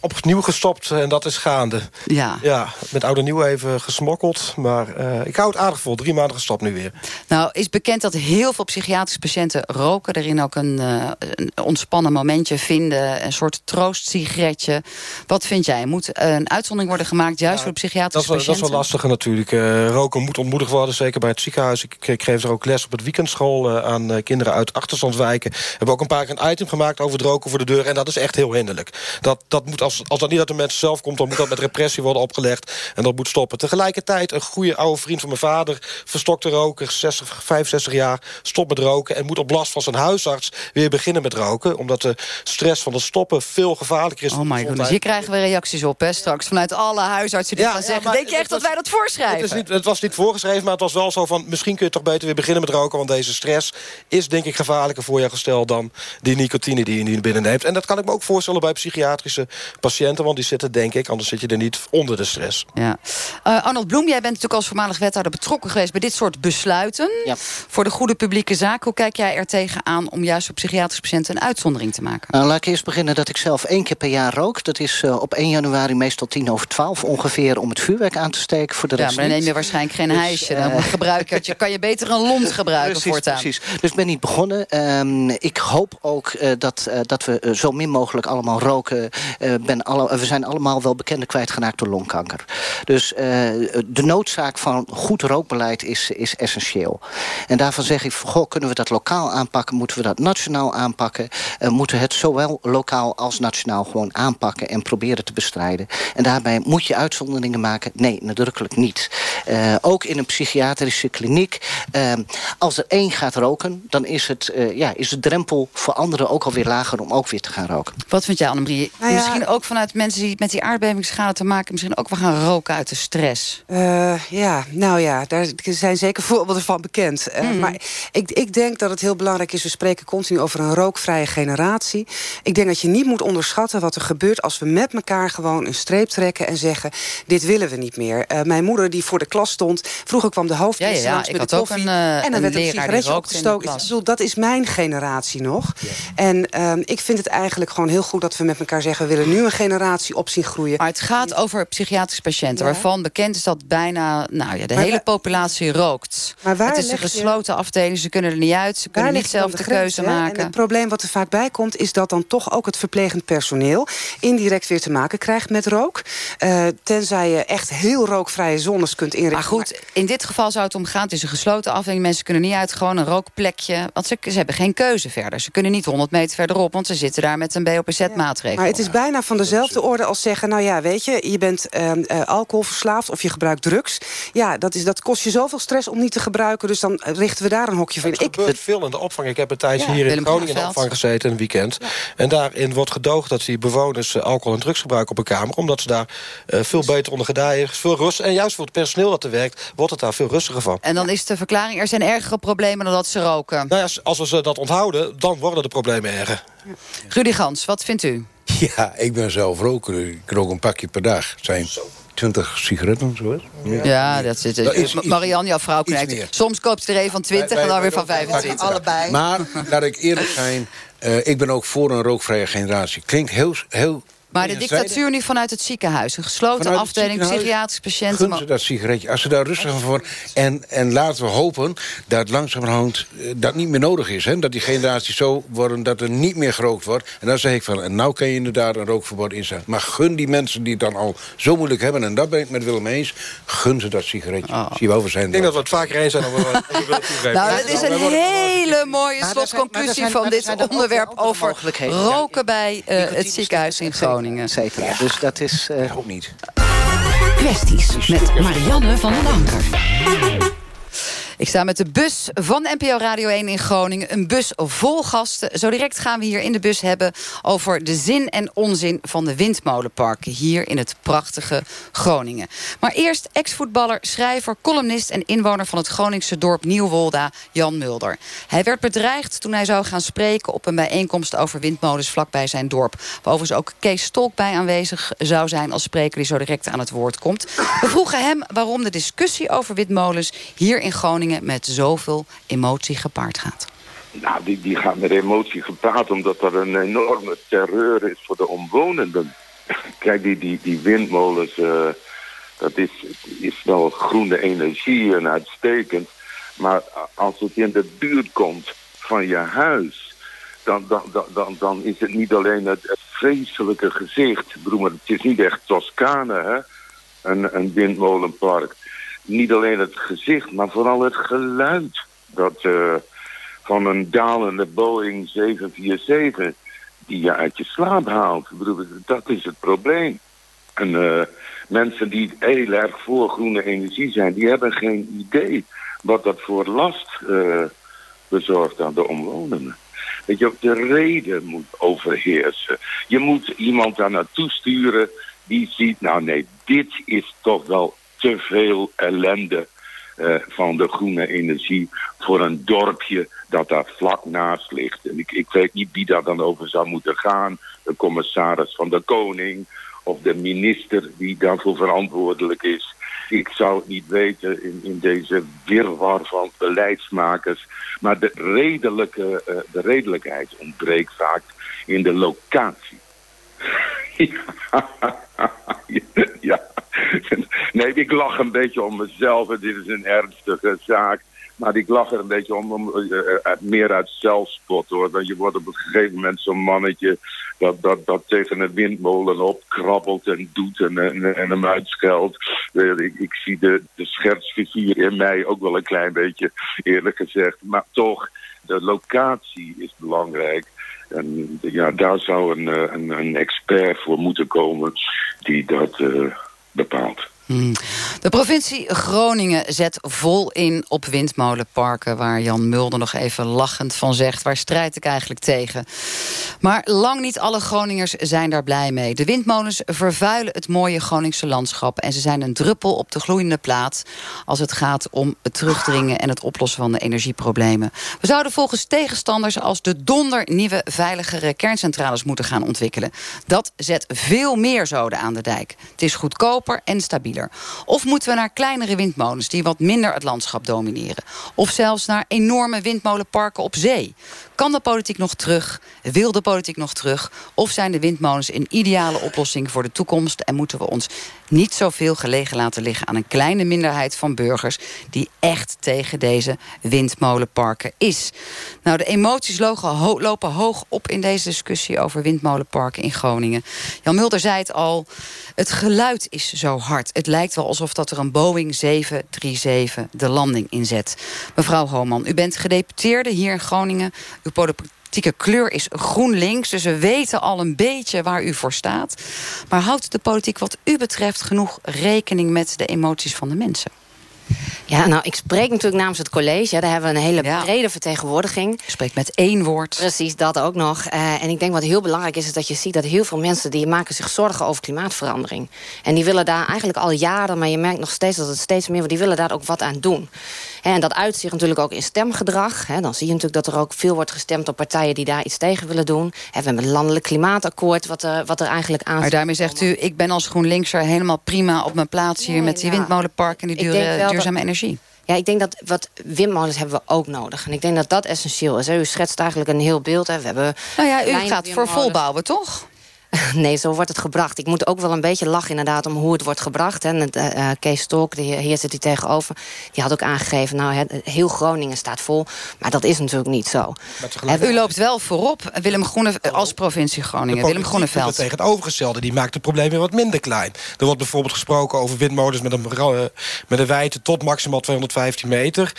opnieuw gestopt en dat is gaande. Ja. ja met oude nieuw even gesmokkeld. Maar uh, ik hou het aardig vol. Drie maanden gestopt nu weer. Nou, is bekend dat heel veel psychiatrische patiënten roken. Daarin ook een, uh, een ontspannen momentje vinden. Een soort troostsigaretje. Wat vind jij? Moet een uitzondering worden gemaakt juist ja, voor de psychiatrische dat is, patiënten? Dat is wel lastiger natuurlijk. roken moet ontmoedigd worden, zeker bij het ziekenhuis. Ik, ik geef er ook les op het weekendschool aan kinderen uit achterstandswijken. We hebben ook een paar keer een item gemaakt over het roken voor de deur. En dat is echt heel hinderlijk. Dat, dat moet als, als dat niet uit de mensen zelf komt... dan moet dat met repressie worden opgelegd. En dat moet stoppen. Tegelijkertijd een goede oude vriend van mijn vader... verstokte roker, 60, 65 jaar, stopt met roken... en moet op last van zijn huisarts weer beginnen met roken. Omdat de stress van het stoppen veel gevaarlijker is. Oh my god, hier krijgen we reacties op, hè, straks. Vanuit alle huisartsen die ja, gaan zeggen... Denk je echt dat wij dat voorschrijven? Het, is niet, het was niet voorgeschreven, maar het was wel zo van... misschien kun je toch beter weer beginnen met roken... want deze stress is denk ik gevaarlijker voor je gestel... dan die nicotine die je binnenneemt. En dat kan ik me ook voorstellen bij psychiatrische patiënten. Want die zitten, denk ik, anders zit je er niet onder de stress. Ja. Uh, Arnold Bloem, jij bent natuurlijk als voormalig wethouder betrokken geweest... bij dit soort besluiten ja. voor de goede publieke zaak. Hoe kijk jij er tegenaan om juist voor psychiatrische patiënten... een uitzondering te maken? Nou, laat ik eerst beginnen dat ik zelf één keer per jaar rook. Dat is uh, op 1 januari meestal tien over 12 ongeveer... om het vuurwerk aan te steken. Voor de ja, rest maar dan neem je waarschijnlijk geen dus. Dan uh, gebruik je, kan je beter een lont gebruiken precies, voortaan. Precies, dus ik ben niet begonnen. Um, ik hoop ook dat, dat we zo min mogelijk allemaal roken. Uh, ben alle, we zijn allemaal wel bekende kwijtgeraakt door longkanker. Dus de noodzaak van goed rookbeleid is, is essentieel. En daarvan zeg ik, goh, kunnen we dat lokaal aanpakken? Moeten we dat nationaal aanpakken? moeten we het zowel lokaal als nationaal gewoon aanpakken... en proberen te bestrijden? En daarbij moet je uitzonderingen maken? Nee, nadrukkelijk niet. ook in een psychiatrische kliniek. als er één gaat roken, dan is, het, ja, is de drempel voor anderen ook alweer lager... om ook weer te gaan roken. Wat vind jij, Annemarie? Nou misschien ook vanuit mensen die met die aardbevingsschade te maken... misschien ook wel gaan roken uit de stress. Uh, ja, nou ja, daar zijn zeker voorbeelden van bekend. Uh, Maar ik, ik denk dat het heel belangrijk is... we spreken continu over een rookvrije generatie. Ik denk dat je niet moet onderschatten wat er gebeurt... als we met elkaar gewoon een streep trekken en zeggen... dit willen we niet meer. Uh, mijn moeder die voor de klas stond... vroeger kwam de hoofdleer ja, ja, ja, met de koffie... Een, en dan werd een sigaretje opgestoken. Ik bedoel, dat is mijn generatie nog. En um, ik vind het eigenlijk gewoon heel goed dat we met elkaar zeggen... we willen nu een generatie op zien groeien. Maar het gaat over psychiatrische patiënten... waarvan bekend is dat bijna nou ja, de hele populatie rookt. Maar waar het is een gesloten je... afdeling, ze kunnen er niet uit. Ze kunnen niet zelf de, keuze maken. En het probleem wat er vaak bij komt... is dat dan toch ook het verplegend personeel... indirect weer te maken krijgt met rook. Uh, tenzij je echt heel rookvrije zones kunt inrichten. Maar goed, in dit geval zou het omgaan. Het is een gesloten afdeling. Mensen kunnen niet uit, gewoon een rookplekje. Want ze, ze hebben geen keuze verder. Ze kunnen niet 100 meter verderop, want ze zitten daar met een Maar het is bijna van dezelfde orde als zeggen... nou ja, weet je, je bent uh, uh, alcoholverslaafd of je gebruikt drugs. Ja, dat, is, dat kost je zoveel stress om niet te gebruiken. Dus dan richten we daar een hokje voor. Het ik, gebeurt veel in de opvang. Ik heb een tijdje hier in Groningen in de opvang gezeten, een weekend. En daarin wordt gedoogd dat die bewoners uh, alcohol en drugs gebruiken op een kamer. Omdat ze daar uh, veel beter onder gedijen, veel rust. En juist voor het personeel dat er werkt, wordt het daar veel rustiger van. En dan is de verklaring, er zijn ergere problemen dan dat ze roken. Nou ja, als we ze dat onthouden, dan worden de problemen erger. Rudy Gans, wat vindt u? (laughs) Ja, ik ben zelf roker. Ik rook een pakje per dag. Het zijn 20 sigaretten, zo Ja, ja dat zit. Dat Marianne, jouw vrouw krijgt. Soms koopt ze er een van 20 en dan weer van 25. Allebei. Maar, laat ik eerlijk zijn... Uh, ik ben ook voor een rookvrije generatie. Klinkt heel, heel maar de dictatuur nu vanuit het ziekenhuis. Een gesloten afdeling, psychiatrische patiënten. Gun ze dat sigaretje, als ze daar rustig van worden. En, en laten we hopen dat langzamerhand uh, dat niet meer nodig is. Hè? Dat die generaties zo worden dat er niet meer gerookt wordt. En dan zeg ik van, en nou kan je inderdaad een rookverbod inzetten. Maar gun die mensen die het dan al zo moeilijk hebben... en dat ben ik met Willem eens, gun ze dat sigaretje. Oh. Zie over zijn ik denk dat we het vaker eens zijn dan we, (laughs) Nou, dat is een hele mooie slotconclusie van dit onderwerp... over roken bij uh, het ziekenhuis in Groningen. Groningen. Dus dat is... Uh... Ook niet. Kwesties met Marianne van den Anker. Ik sta met de bus van NPO Radio 1 in Groningen. Een bus vol gasten. Zo direct gaan we hier in de bus hebben over de zin en onzin van de windmolenparken. Hier in het prachtige Groningen. Maar eerst ex-voetballer, schrijver, columnist en inwoner van het Groningse dorp Nieuwolda, Jan Mulder. Hij werd bedreigd toen hij zou gaan spreken op een bijeenkomst over windmolens vlakbij zijn dorp. Waar overigens ook Kees Stolk bij aanwezig zou zijn als spreker die zo direct aan het woord komt. We vroegen hem waarom de discussie over windmolens hier in Groningen met zoveel emotie gepaard gaat? Nou, die, die gaat met emotie gepaard omdat er een enorme terreur is voor de omwonenden. (laughs) Kijk, die, die, die windmolens, uh, dat is, is wel groene energie en uitstekend. Maar als het in de buurt komt van je huis, dan, dan, dan, dan, is het niet alleen het, vreselijke gezicht. Broer, het is niet echt Toscane, hè? Een, een windmolenpark niet alleen het gezicht, maar vooral het geluid dat uh, van een dalende Boeing 747 die je uit je slaap haalt. Dat is het probleem. En uh, mensen die heel erg voor groene energie zijn, die hebben geen idee wat dat voor last uh, bezorgt aan de omwonenden. Weet je, de reden moet overheersen. Je moet iemand daar naartoe sturen die ziet, nou nee, dit is toch wel te veel ellende uh, van de groene energie voor een dorpje dat daar vlak naast ligt. En ik, ik weet niet wie daar dan over zou moeten gaan. De commissaris van de koning of de minister die daarvoor verantwoordelijk is. Ik zou het niet weten in, in deze wirwar van beleidsmakers. Maar de, redelijke, uh, de redelijkheid ontbreekt vaak in de locatie. (laughs) ja. Nee, ik lach een beetje om mezelf. Dit is een ernstige zaak. Maar ik lach er een beetje om, om eh, eh, meer uit zelfspot hoor. Dat je wordt op een gegeven moment zo'n mannetje dat, dat, dat tegen een windmolen opkrabbelt en doet en, en, en hem uitscheldt. Eh, ik, ik zie de, de schertsfiguur in mij ook wel een klein beetje, eerlijk gezegd. Maar toch, de locatie is belangrijk. En ja, daar zou een, eh, een, een expert voor moeten komen die dat eh, bepaalt. Hmm. De provincie Groningen zet vol in op windmolenparken... waar Jan Mulder nog even lachend van zegt... waar strijd ik eigenlijk tegen? Maar lang niet alle Groningers zijn daar blij mee. De windmolens vervuilen het mooie Groningse landschap... en ze zijn een druppel op de gloeiende plaat... als het gaat om het terugdringen en het oplossen van de energieproblemen. We zouden volgens tegenstanders als de donder... nieuwe, veiligere kerncentrales moeten gaan ontwikkelen. Dat zet veel meer zoden aan de dijk. Het is goedkoper en stabieler. Of moeten we naar kleinere windmolens die wat minder het landschap domineren? Of zelfs naar enorme windmolenparken op zee? Kan de politiek nog terug? Wil de politiek nog terug? Of zijn de windmolens een ideale oplossing voor de toekomst... en moeten we ons niet zoveel gelegen laten liggen... aan een kleine minderheid van burgers... die echt tegen deze windmolenparken is? Nou, de emoties lopen hoog op in deze discussie... over windmolenparken in Groningen. Jan Mulder zei het al, het geluid is zo hard. Het lijkt wel alsof dat er een Boeing 737 de landing inzet. Mevrouw Homan, u bent gedeputeerde hier in Groningen... Uw politieke kleur is GroenLinks. Dus we weten al een beetje waar u voor staat. Maar houdt de politiek wat u betreft genoeg rekening met de emoties van de mensen? Ja, nou, ik spreek natuurlijk namens het college. Ja, daar hebben we een hele brede vertegenwoordiging. Je spreekt met één woord. Precies, dat ook nog. Uh, en ik denk wat heel belangrijk is, is dat je ziet dat heel veel mensen... die maken zich zorgen over klimaatverandering. En die willen daar eigenlijk al jaren... maar je merkt nog steeds dat het steeds meer wordt... die willen daar ook wat aan doen. En dat uitzicht natuurlijk ook in stemgedrag. Dan zie je natuurlijk dat er ook veel wordt gestemd op partijen... die daar iets tegen willen doen. We hebben het landelijk klimaatakkoord wat er, wat er eigenlijk aan Maar daarmee zegt u, ik ben als GroenLinkser helemaal prima op mijn plaats hier... met die windmolenparken en die dure, duurzame energie. Ja, ik denk dat wat windmolens hebben we ook nodig. En ik denk dat dat essentieel is. U schetst eigenlijk een heel beeld. Hè. We hebben nou ja, u gaat voor volbouwen, toch? (laughs) Nee, zo wordt het gebracht. Ik moet ook wel een beetje lachen inderdaad om hoe het wordt gebracht. En het, uh, Kees Stolk, de heer, hier zit hij tegenover... die had ook aangegeven, nou, heel Groningen staat vol. Maar dat is natuurlijk niet zo. U loopt wel voorop, Willem Groene, als provincie Groningen. Willem Groeneveld. tegen het overgestelde, die maakt het probleem weer wat minder klein. Er wordt bijvoorbeeld gesproken over windmolens met een, met een wijdte tot maximaal 215 meter.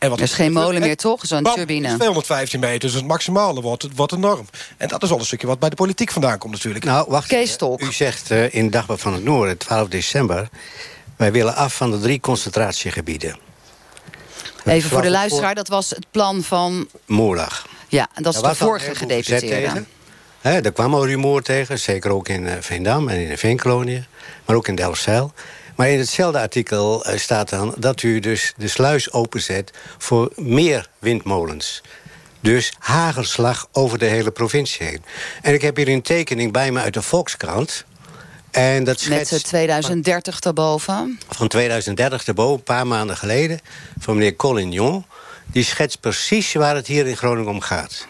En wat er is geen molen meer, toch? Zo'n turbine. 215 meter, dus het maximale wordt, wordt een norm. En dat is al een stukje wat bij de politiek vandaan komt natuurlijk. Nou, wacht. Kees U zegt uh, in Dagblad van het Noorden, 12 december... wij willen af van de drie concentratiegebieden. Even voor de luisteraar, dat was het plan van... Moorlag. Ja, en dat is de vorige gedeputeerde. He, daar kwam al rumoer tegen, zeker ook in uh, Veendam en in de Veenkoloniën. Maar ook in Delfzijl. Maar in hetzelfde artikel eh, staat dan dat u dus de sluis openzet... voor meer windmolens. Dus hagelslag over de hele provincie heen. En ik heb hier een tekening bij me uit de Volkskrant... En dat schets Met 2030 erboven? Van 2030 erboven, een paar maanden geleden... van meneer Collignon. Die schetst precies waar het hier in Groningen om gaat.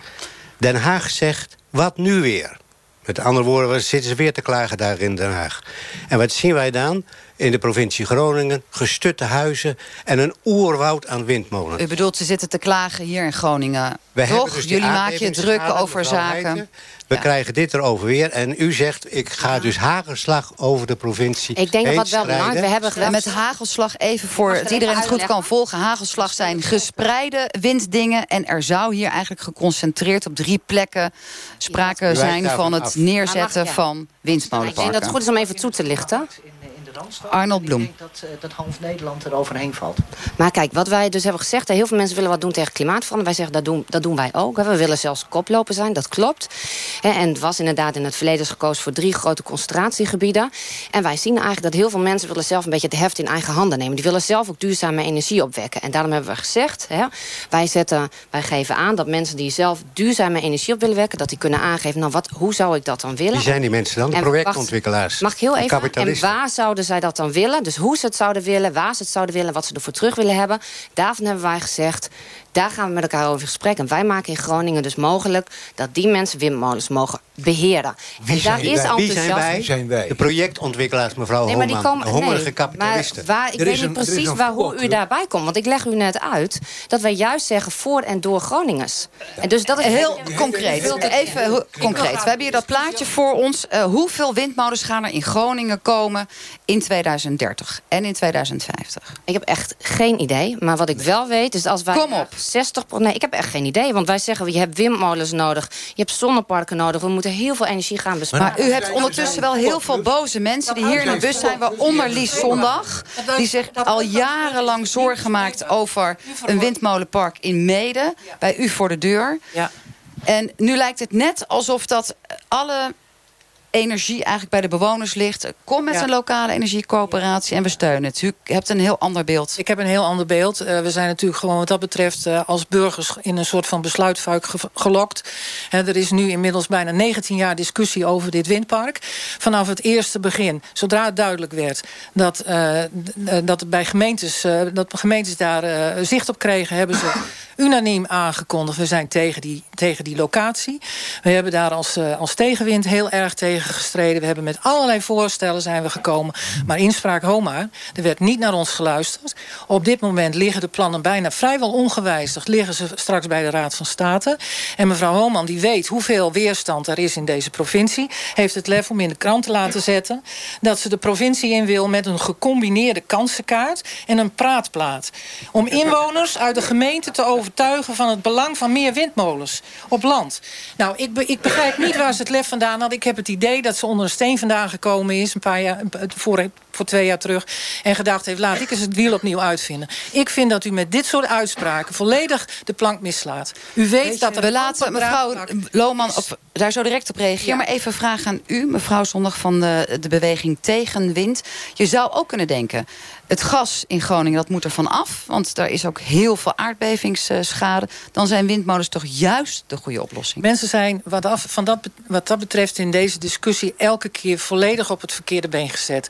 Den Haag zegt, wat nu weer? Met andere woorden, zitten ze weer te klagen daar in Den Haag. En wat zien wij dan? In de provincie Groningen. Gestutte huizen en een oerwoud aan windmolens. U bedoelt, ze zitten te klagen hier in Groningen. We Toch? Dus Jullie maken je druk over zaken. We krijgen dit erover weer. En u zegt, ik ga dus hagelslag over de provincie Ik denk dat wat wel belangrijk we hebben gedaan. Met hagelslag, even voor het iedereen het goed kan volgen. Hagelslag zijn gespreide winddingen. En er zou hier eigenlijk geconcentreerd op drie plekken... sprake zijn van het neerzetten van windmolenparken. Ik denk dat het goed is om even toe te lichten. Arnold Bloem. Ik denk dat, uh, dat half Nederland er overheen valt. Maar kijk, wat wij dus hebben gezegd... heel veel mensen willen wat doen tegen klimaatverandering. Wij zeggen, dat doen, dat doen wij ook. We willen zelfs koploper zijn, dat klopt. En het was inderdaad in het verleden gekozen... voor drie grote concentratiegebieden. En wij zien eigenlijk dat heel veel mensen... willen zelf een beetje het heft in eigen handen nemen. Die willen zelf ook duurzame energie opwekken. En daarom hebben we gezegd... Hè, wij, zetten, wij geven aan dat mensen die zelf duurzame energie op willen wekken... dat die kunnen aangeven, nou, wat, hoe zou ik dat dan willen? Wie zijn die mensen dan? De projectontwikkelaars? Mag ik heel even? En waar zouden zouden zij dat dan willen? Dus hoe ze het zouden willen, waar ze het zouden willen... wat ze ervoor terug willen hebben. Daarvan hebben wij gezegd, daar gaan we met elkaar over in gesprek. En wij maken in Groningen dus mogelijk... dat die mensen windmolens mogen beheren. Wie en daar zijn, is wij? Wie zijn wij? enthousiasme. zijn wij? De projectontwikkelaars, mevrouw Nee, maar die Holman. komen, de hongerige nee, kapitalisten. Maar waar, ik Er weet niet een- precies waar, hoe u daarbij komt. Want ik leg u net uit dat wij juist zeggen voor en door Groningers. En dus dat is Heel concreet. Even concreet. We hebben hier dat plaatje voor ons. Eh, hoeveel windmolens gaan er in Groningen komen in 2030 en in 2050? Ik heb echt geen idee. Maar wat ik wel weet is als wij... Kom op. 60 Nee, ik heb echt geen idee. Want wij zeggen, je hebt windmolens nodig. Je hebt zonneparken nodig. We moeten heel veel energie gaan besparen. Maar u hebt ondertussen wel heel veel boze mensen die hier in de bus zijn, waaronder Lies Zondag. Die zich al jarenlang zorgen maakt over een windmolenpark in Mede, bij u voor de deur. Ja. En nu lijkt het net alsof dat alle energie eigenlijk bij de bewoners ligt. Kom met Ja. een lokale energiecoöperatie en we steunen het. U hebt een heel ander beeld. Ik heb een heel ander beeld. Eh, we zijn natuurlijk gewoon wat dat betreft eh, als burgers in een soort van besluitvuik ge- gelokt. Er is nu inmiddels bijna 19 jaar discussie over dit windpark. Vanaf het eerste begin, zodra het duidelijk werd dat, eh, dat bij gemeentes, dat gemeentes daar zicht op kregen, hebben ze (coughs) unaniem aangekondigd. We zijn tegen die, tegen die locatie. We hebben daar als, als tegenwind heel erg tegen gestreden. We hebben met allerlei voorstellen zijn we gekomen. Maar inspraak Homa, er werd niet naar ons geluisterd. Op dit moment liggen de plannen bijna vrijwel ongewijzigd. Liggen ze straks bij de Raad van State. En mevrouw Homan die weet hoeveel weerstand er is in deze provincie. Heeft het lef om in de krant te laten zetten. Dat ze de provincie in wil met een gecombineerde kansenkaart. En een praatplaat. Om inwoners uit de gemeente te overtuigen van het belang van meer windmolens op land. Nou, ik, ik begrijp niet waar ze het lef vandaan had. Ik heb het idee dat ze onder een steen vandaan gekomen is... een paar jaar, voor, voor twee jaar terug... en gedacht heeft, laat ik eens het wiel opnieuw uitvinden. Ik vind dat u met dit soort uitspraken... volledig de plank mislaat. U weet dat er we laten mevrouw Lohman op, daar zo direct op reageren. Ja. Maar even vragen aan u, mevrouw Zondag van de, de beweging tegen wind. Je zou ook kunnen denken, het gas in Groningen dat moet er van af. Want daar is ook heel veel aardbevingsschade. Dan zijn windmolens toch juist de goede oplossing. Mensen zijn wat, af, van dat, wat dat betreft in deze discussie... elke keer volledig op het verkeerde been gezet.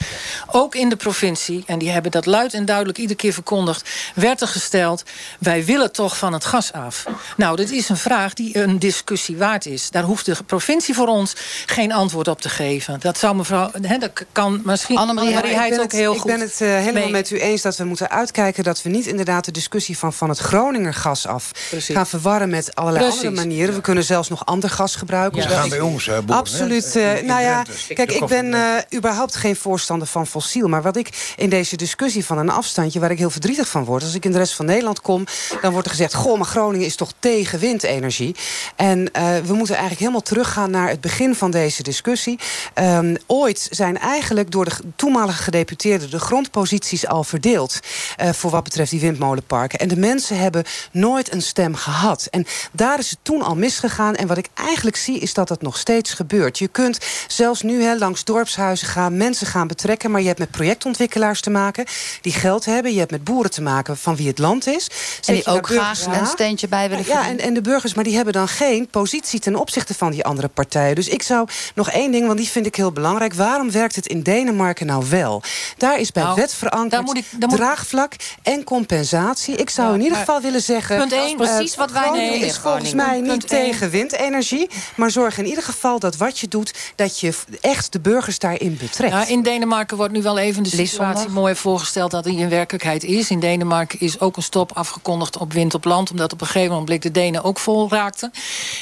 Ook in de provincie, en die hebben dat luid en duidelijk... iedere keer verkondigd, werd er gesteld... wij willen toch van het gas af. Nou, dit is een vraag die een discussie waard is. Daar hoeft de provincie voor ons geen antwoord op te geven. Dat zou mevrouw... Hè, dat kan misschien... Annemarie ik ben ook het, heel ik goed ben het eh, helemaal. Met u eens dat we moeten uitkijken... dat we niet inderdaad de discussie van, van het Groninger gas af... Precies. gaan verwarren met allerlei Precies. andere manieren. We kunnen zelfs nog ander gas gebruiken. Ze Dus gaan bij ons, hè, boeren, Absoluut. hè? eh, In- in nou ja, kijk, ik ben eh, überhaupt geen voorstander van fossiel. Maar wat ik in deze discussie van een afstandje... waar ik heel verdrietig van word... als ik in de rest van Nederland kom... dan wordt er gezegd... goh, maar Groningen is toch tegen windenergie. En eh, we moeten eigenlijk helemaal teruggaan... naar het begin van deze discussie. Ehm, ooit zijn eigenlijk door de toenmalige gedeputeerden... de grondposities al verdeeld... eh, voor wat betreft die windmolenparken. En de mensen hebben nooit een stem gehad. En daar is het toen al misgegaan. En wat ik eigenlijk zie, is dat het nog steeds gebeurt. Je kunt zelfs nu hè, langs dorpshuizen gaan... mensen gaan betrekken, maar je hebt met projectontwikkelaars te maken... die geld hebben. Je hebt met boeren te maken van wie het land is. Zet En die ook graag een steentje bij willen Ja, en, en de burgers, maar die hebben dan geen positie ten opzichte van die andere partijen. Dus ik zou nog één ding, want die vind ik heel belangrijk. Waarom werkt het in Denemarken nou wel? Daar is bij Nou, wet verankerd daar moet ik- daar draagvlak en compensatie. Ik zou Ja, in ieder geval willen zeggen... Punt één, eh, precies wat wij is volgens mij niet tegen windenergie. Maar zorg in ieder geval dat wat je doet... dat je echt de burgers daarin betrekt. Ja, in Denemarken wordt nu wel even de situatie mooi voorgesteld dat die in werkelijkheid is. In Denemarken is ook een stop afgekondigd op wind op land, omdat op een gegeven moment de Denen ook vol raakten.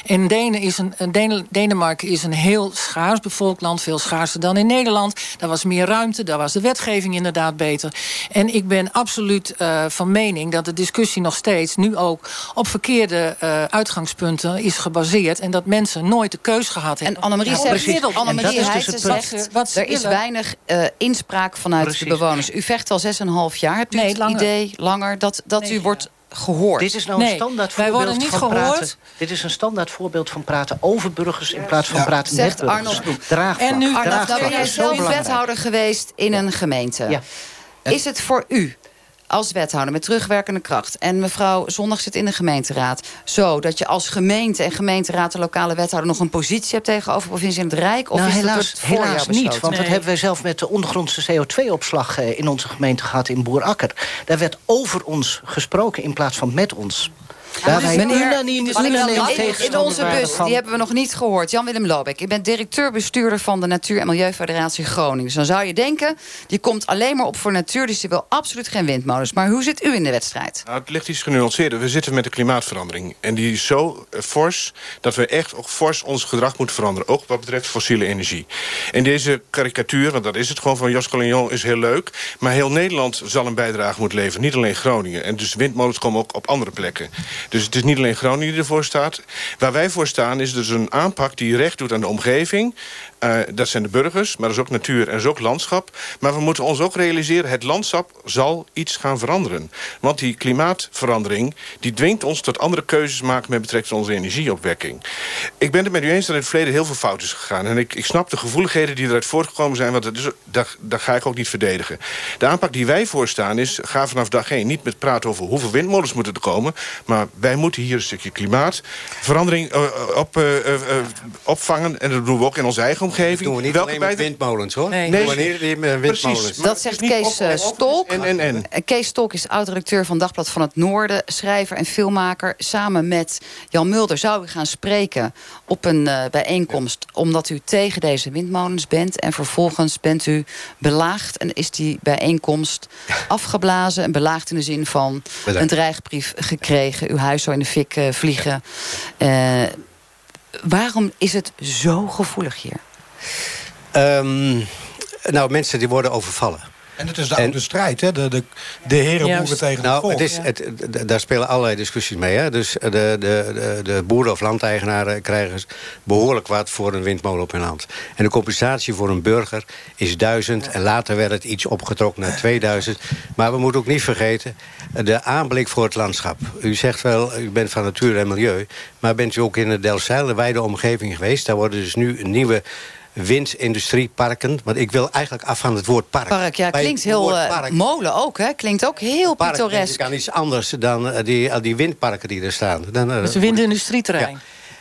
En Denen is een, een Denen- Denemarken is een heel schaars bevolkt land, veel schaarser dan in Nederland. Daar was meer ruimte, daar was de wetgeving inderdaad beter. En ik ben absoluut eh, van mening dat de discussie nog steeds nu ook op verkeerde eh, uitgangspunten is gebaseerd en dat mensen nooit de keus gehad hebben. En Annemarie Ja, zegt. Annemarie En dat is dus zegt, Wat ze er is weinig eh, inspraak vanuit Precies. de bewoners. U vecht al 6,5 jaar. Hebt u Nee, het langer. idee langer dat, dat Nee, u wordt gehoord? Dit is nou Nee, een standaard wij voorbeeld worden niet van gehoord. praten. Dit is een standaard voorbeeld van praten over burgers in plaats van praten met Zegt burgers. Arnold. Draagvlak. En nu- Arnold, Draagvlak nou ben jij zelf wethouder geweest in een gemeente. Ja. Is het voor u als wethouder met terugwerkende kracht... en mevrouw Zondag zit in de gemeenteraad... zo dat je als gemeente en gemeenteraad... de lokale wethouder nog een positie hebt tegenover provincie en het Rijk? Of nou, is helaas, helaas niet, want dat hebben wij zelf met de ondergrondse CO2-opslag eh, in onze gemeente gehad in Boerakker. Daar werd over ons gesproken in plaats van met ons. Daar wij Meneer, unaniem, unaniem wel- in, in onze bus, die hebben we nog niet gehoord. Jan-Willem Lobeck, ik ben directeur-bestuurder van de Natuur- en Milieufederatie Groningen. Dus dan zou je denken, die komt alleen maar op voor natuur... dus die wil absoluut geen windmolens. Maar hoe zit u in de wedstrijd? Nou, het ligt iets genuanceerder. We zitten met de klimaatverandering. En die is zo eh, fors dat we echt ook fors ons gedrag moeten veranderen. Ook wat betreft fossiele energie. En deze karikatuur, want dat is het gewoon van Jos Collignon, is heel leuk. Maar heel Nederland zal een bijdrage moeten leveren. Niet alleen Groningen. En dus windmolens komen ook op andere plekken. Dus het is niet alleen Groningen die ervoor staat. Waar wij voor staan is dus een aanpak die recht doet aan de omgeving. Eh, dat zijn de burgers, maar dat is ook natuur en dat is ook landschap. Maar we moeten ons ook realiseren, het landschap zal iets gaan veranderen. Want die klimaatverandering, die dwingt ons tot andere keuzes maken... met betrekking tot onze energieopwekking. Ik ben het met u eens dat in het verleden heel veel fout is gegaan. En ik, ik snap de gevoeligheden die eruit voortgekomen zijn... want dat, is, dat, dat ga ik ook niet verdedigen. De aanpak die wij voorstaan is, ga vanaf dag één... niet met praten over hoeveel windmolens moeten er komen... maar wij moeten hier een stukje klimaatverandering eh, op, eh, eh, opvangen. En dat doen we ook in onze eigen doen we niet Welke alleen met windmolens, hoor. Nee, Nee. Wanneer die windmolens. Precies. Dat zegt Kees eh, Stolk. En, en, en. Kees Stolk is oud-redacteur van Dagblad van het Noorden... schrijver en filmmaker. Samen met Jan Mulder zou u gaan spreken op een eh, bijeenkomst... omdat u tegen deze windmolens bent. En vervolgens bent u belaagd en is die bijeenkomst (laughs) afgeblazen. En belaagd in de zin van Bedankt. een dreigbrief gekregen. Uw huis zou in de fik eh, vliegen. Eh, waarom is het zo gevoelig hier? Ehm, nou, mensen die worden overvallen. En het is de oude strijd, hè? De, de, de herenboeren tegen het nou, volk. het is, het, daar spelen allerlei discussies mee. Hè? Dus de, de, de, de boeren of landeigenaren krijgen behoorlijk wat voor een windmolen op hun hand. En de compensatie voor een burger is 1000 en later werd het iets opgetrokken naar 2000. Maar we moeten ook niet vergeten de aanblik voor het landschap. U zegt wel, u bent van natuur en milieu, maar bent u ook in de Delfzijl, de wijde omgeving geweest? Daar worden dus nu nieuwe windindustrieparken. Want ik wil eigenlijk af van het woord park. Park, ja, Bij klinkt heel eh, park- molen ook, hè? Klinkt ook heel park pittoresk. aan iets anders dan eh, die, al die windparken die er staan. Dan, eh, Het is een windindustrieterrein.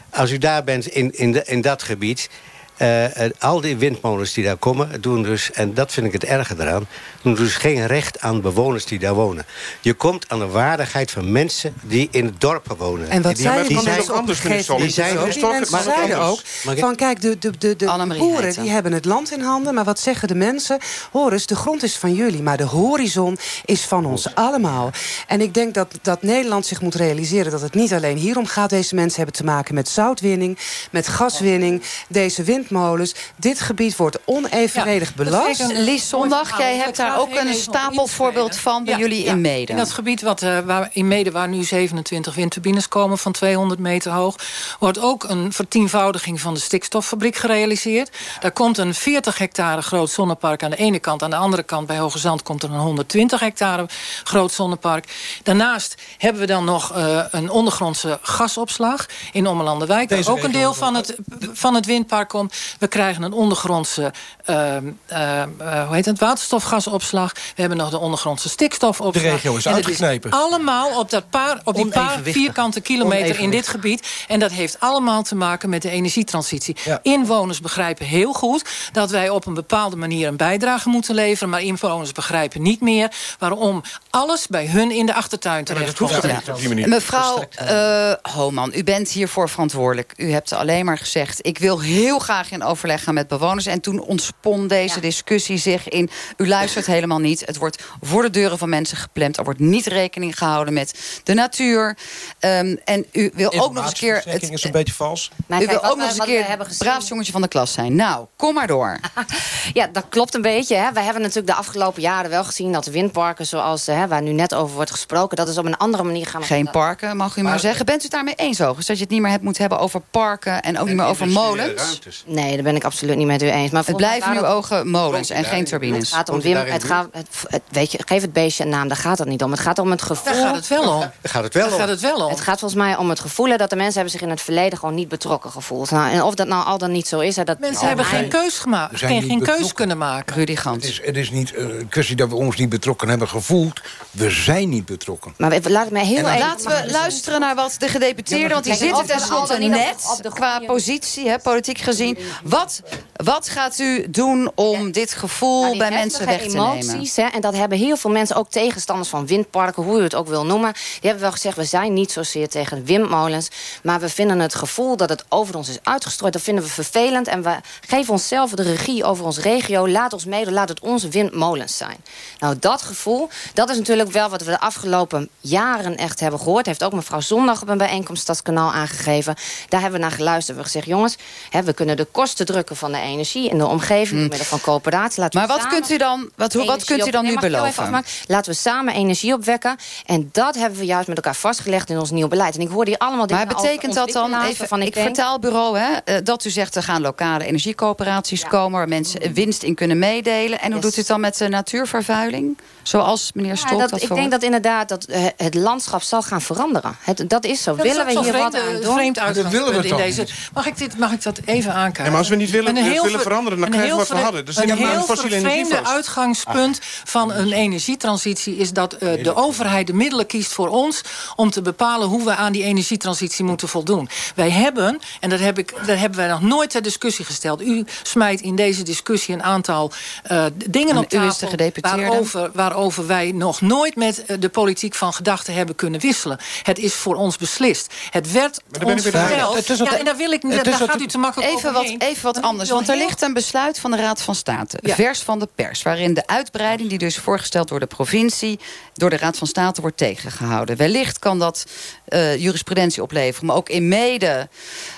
als u daar bent in, in, de- in dat gebied... eh, eh, al die windmolens die daar komen, doen dus... en dat vind ik het erge eraan... doen dus geen recht aan bewoners die daar wonen. Je komt aan de waardigheid van mensen die in het dorpen wonen. En wat die, zeiden die die zijn, mensen die zijn ook? dus Die toch- mensen zeiden anders. ook van kijk, de, de, de, de boeren die hebben het land in handen. Maar wat zeggen de mensen? Hoor eens, de grond is van jullie, maar de horizon is van ons allemaal. En ik denk dat, dat Nederland zich moet realiseren dat het niet alleen hierom gaat. Deze mensen hebben te maken met zoutwinning, met gaswinning, deze windmolens. Dit gebied wordt onevenredig belast. Lies Zondag, jij hebt daar ook een stapelvoorbeeld van bij Ja, jullie ja. in Mede. In dat gebied wat, eh, waar, in Mede, waar nu 27 windturbines komen van 200 meter hoog... wordt ook een vertienvoudiging van de stikstoffabriek gerealiseerd. Daar komt een 40 hectare groot zonnepark aan de ene kant. Aan de andere kant bij Hoge Zand komt er een 120 hectare groot zonnepark. Daarnaast hebben we dan nog eh, een ondergrondse gasopslag in Ommelanderwijk... waar ook een deel van het, van het windpark komt. We krijgen een ondergrondse ehm, eh, eh, hoe heet het, waterstofgasopslag. We hebben nog de ondergrondse stikstofopslag. De regio is En allemaal op, dat paar, op die paar vierkante kilometer in dit gebied. En dat heeft allemaal te maken met de energietransitie. Inwoners begrijpen heel goed dat wij op een bepaalde manier een bijdrage moeten leveren. Maar inwoners begrijpen niet meer waarom alles bij hun in de achtertuin terecht komt. Mevrouw eh Homan, u bent hiervoor verantwoordelijk. U hebt alleen maar gezegd... ik wil heel graag in overleg gaan met bewoners. En toen ontspon deze discussie zich in... u luistert helemaal niet. Het wordt voor de deuren van mensen gepland. Er wordt niet rekening gehouden met de natuur. Ehm, en u wil ook nog eens een keer... Informatieverstrekking is een beetje vals. Maar u kijk, wil ook nog eens een keer het braafste jongetje van de klas zijn. Nou, kom maar door. (laughs) Ja, dat klopt een beetje. Hè. We hebben natuurlijk de afgelopen jaren wel gezien dat de windparken, zoals hè, waar nu net over wordt gesproken, dat is op een andere manier gaan. Geen parken, mag u maar zeggen. Bent u het daarmee eens, overigens? Dat je het niet meer hebt moet hebben over parken... en ook niet meer over molens? Nee, Nee, daar ben ik absoluut niet met u eens. Maar Het blijven nu ogen molens en geen Het turbines. gaat om Wim, het gaat, het, het- weet je, geef het beestje een naam, daar gaat het niet om. Het gaat om het gevoel. Daar gaat het wel om. (laughs) Daar gaat het wel Daar om. gaat het wel om. Het gaat volgens mij om het gevoel dat de mensen hebben zich in het verleden gewoon niet betrokken gevoeld. Nou, en of dat nou al dan niet zo is, hè, dat Mensen hebben geen keus gemaakt. zijn Geen, geen keus kunnen maken. Rudy Het Gans. is, het is niet eh, een kwestie dat we ons niet betrokken hebben gevoeld. We zijn niet betrokken. Maar laat me heel even... Laten we luisteren naar wat de gedeputeerden... want die zitten tenslotte net qua positie, hè, politiek gezien. Wat, wat gaat u doen om dit gevoel Nou, bij mensen weg te nemen? emoties, Hè, en dat hebben heel veel mensen, ook tegenstanders van windparken, hoe u het ook wil noemen. Die hebben wel gezegd, we zijn niet zozeer tegen windmolens. Maar we vinden het gevoel dat het over ons is uitgestrooid, dat vinden we vervelend. En we geven onszelf de regie over onze regio. Laat ons mede, laat het onze windmolens zijn. Nou, dat gevoel, dat is natuurlijk wel wat we de afgelopen jaren echt hebben gehoord. Heeft ook mevrouw Zondag op een bijeenkomst Stadskanaal aangegeven. Daar hebben we naar geluisterd. We hebben gezegd, jongens, hè, we kunnen de kosten drukken van de energie in de omgeving, door middel van coöperatie. Laten we. Maar wat samen kunt u dan, wat, hoe, wat kunt u dan nu beloven? Laten we samen energie opwekken. En dat hebben we juist met elkaar vastgelegd in ons nieuw beleid. En ik hoor hier allemaal dingen Maar betekent over dat dan, even, waarvan ik ik denk- vertaalbureau, hè, eh, dat u zegt er gaan lokale energiecoöperaties komen... waar mensen winst in kunnen meedelen. En hoe doet u het dan met de natuurvervuiling? Zoals meneer Ja, Stolk dat, dat ik denk dat inderdaad dat, eh, het landschap zal gaan veranderen. Het, dat is zo. Dat willen we hier wat aan doen? vreemd Dat willen we in toch deze. Mag ik, dit, mag ik dat even Ja, maar als we niet willen- heel willen ver- veranderen, dan krijgen we wat we hadden. Dus een heel vervreemde vast. uitgangspunt van een energietransitie... is dat eh, de overheid de middelen kiest voor ons... om te bepalen hoe we aan die energietransitie moeten voldoen. Wij hebben, en dat, heb ik, dat hebben wij nog nooit ter discussie gesteld... u smijt in deze discussie een aantal eh, dingen En op tafel... waarover, waarover wij nog nooit met eh, de politiek van gedachten hebben kunnen wisselen. Het is voor ons beslist. Het werd ons verteld. Ja, en daar, wil ik, het daar gaat u te makkelijk Even wat, even wat anders, want er ligt een besluit van de Raad van State. Ja. Vers van de pers, waarin de uitbreiding... die dus voorgesteld door de provincie... door de Raad van State wordt tegengehouden. Wellicht kan dat eh, jurisprudentie opleveren... maar ook in mede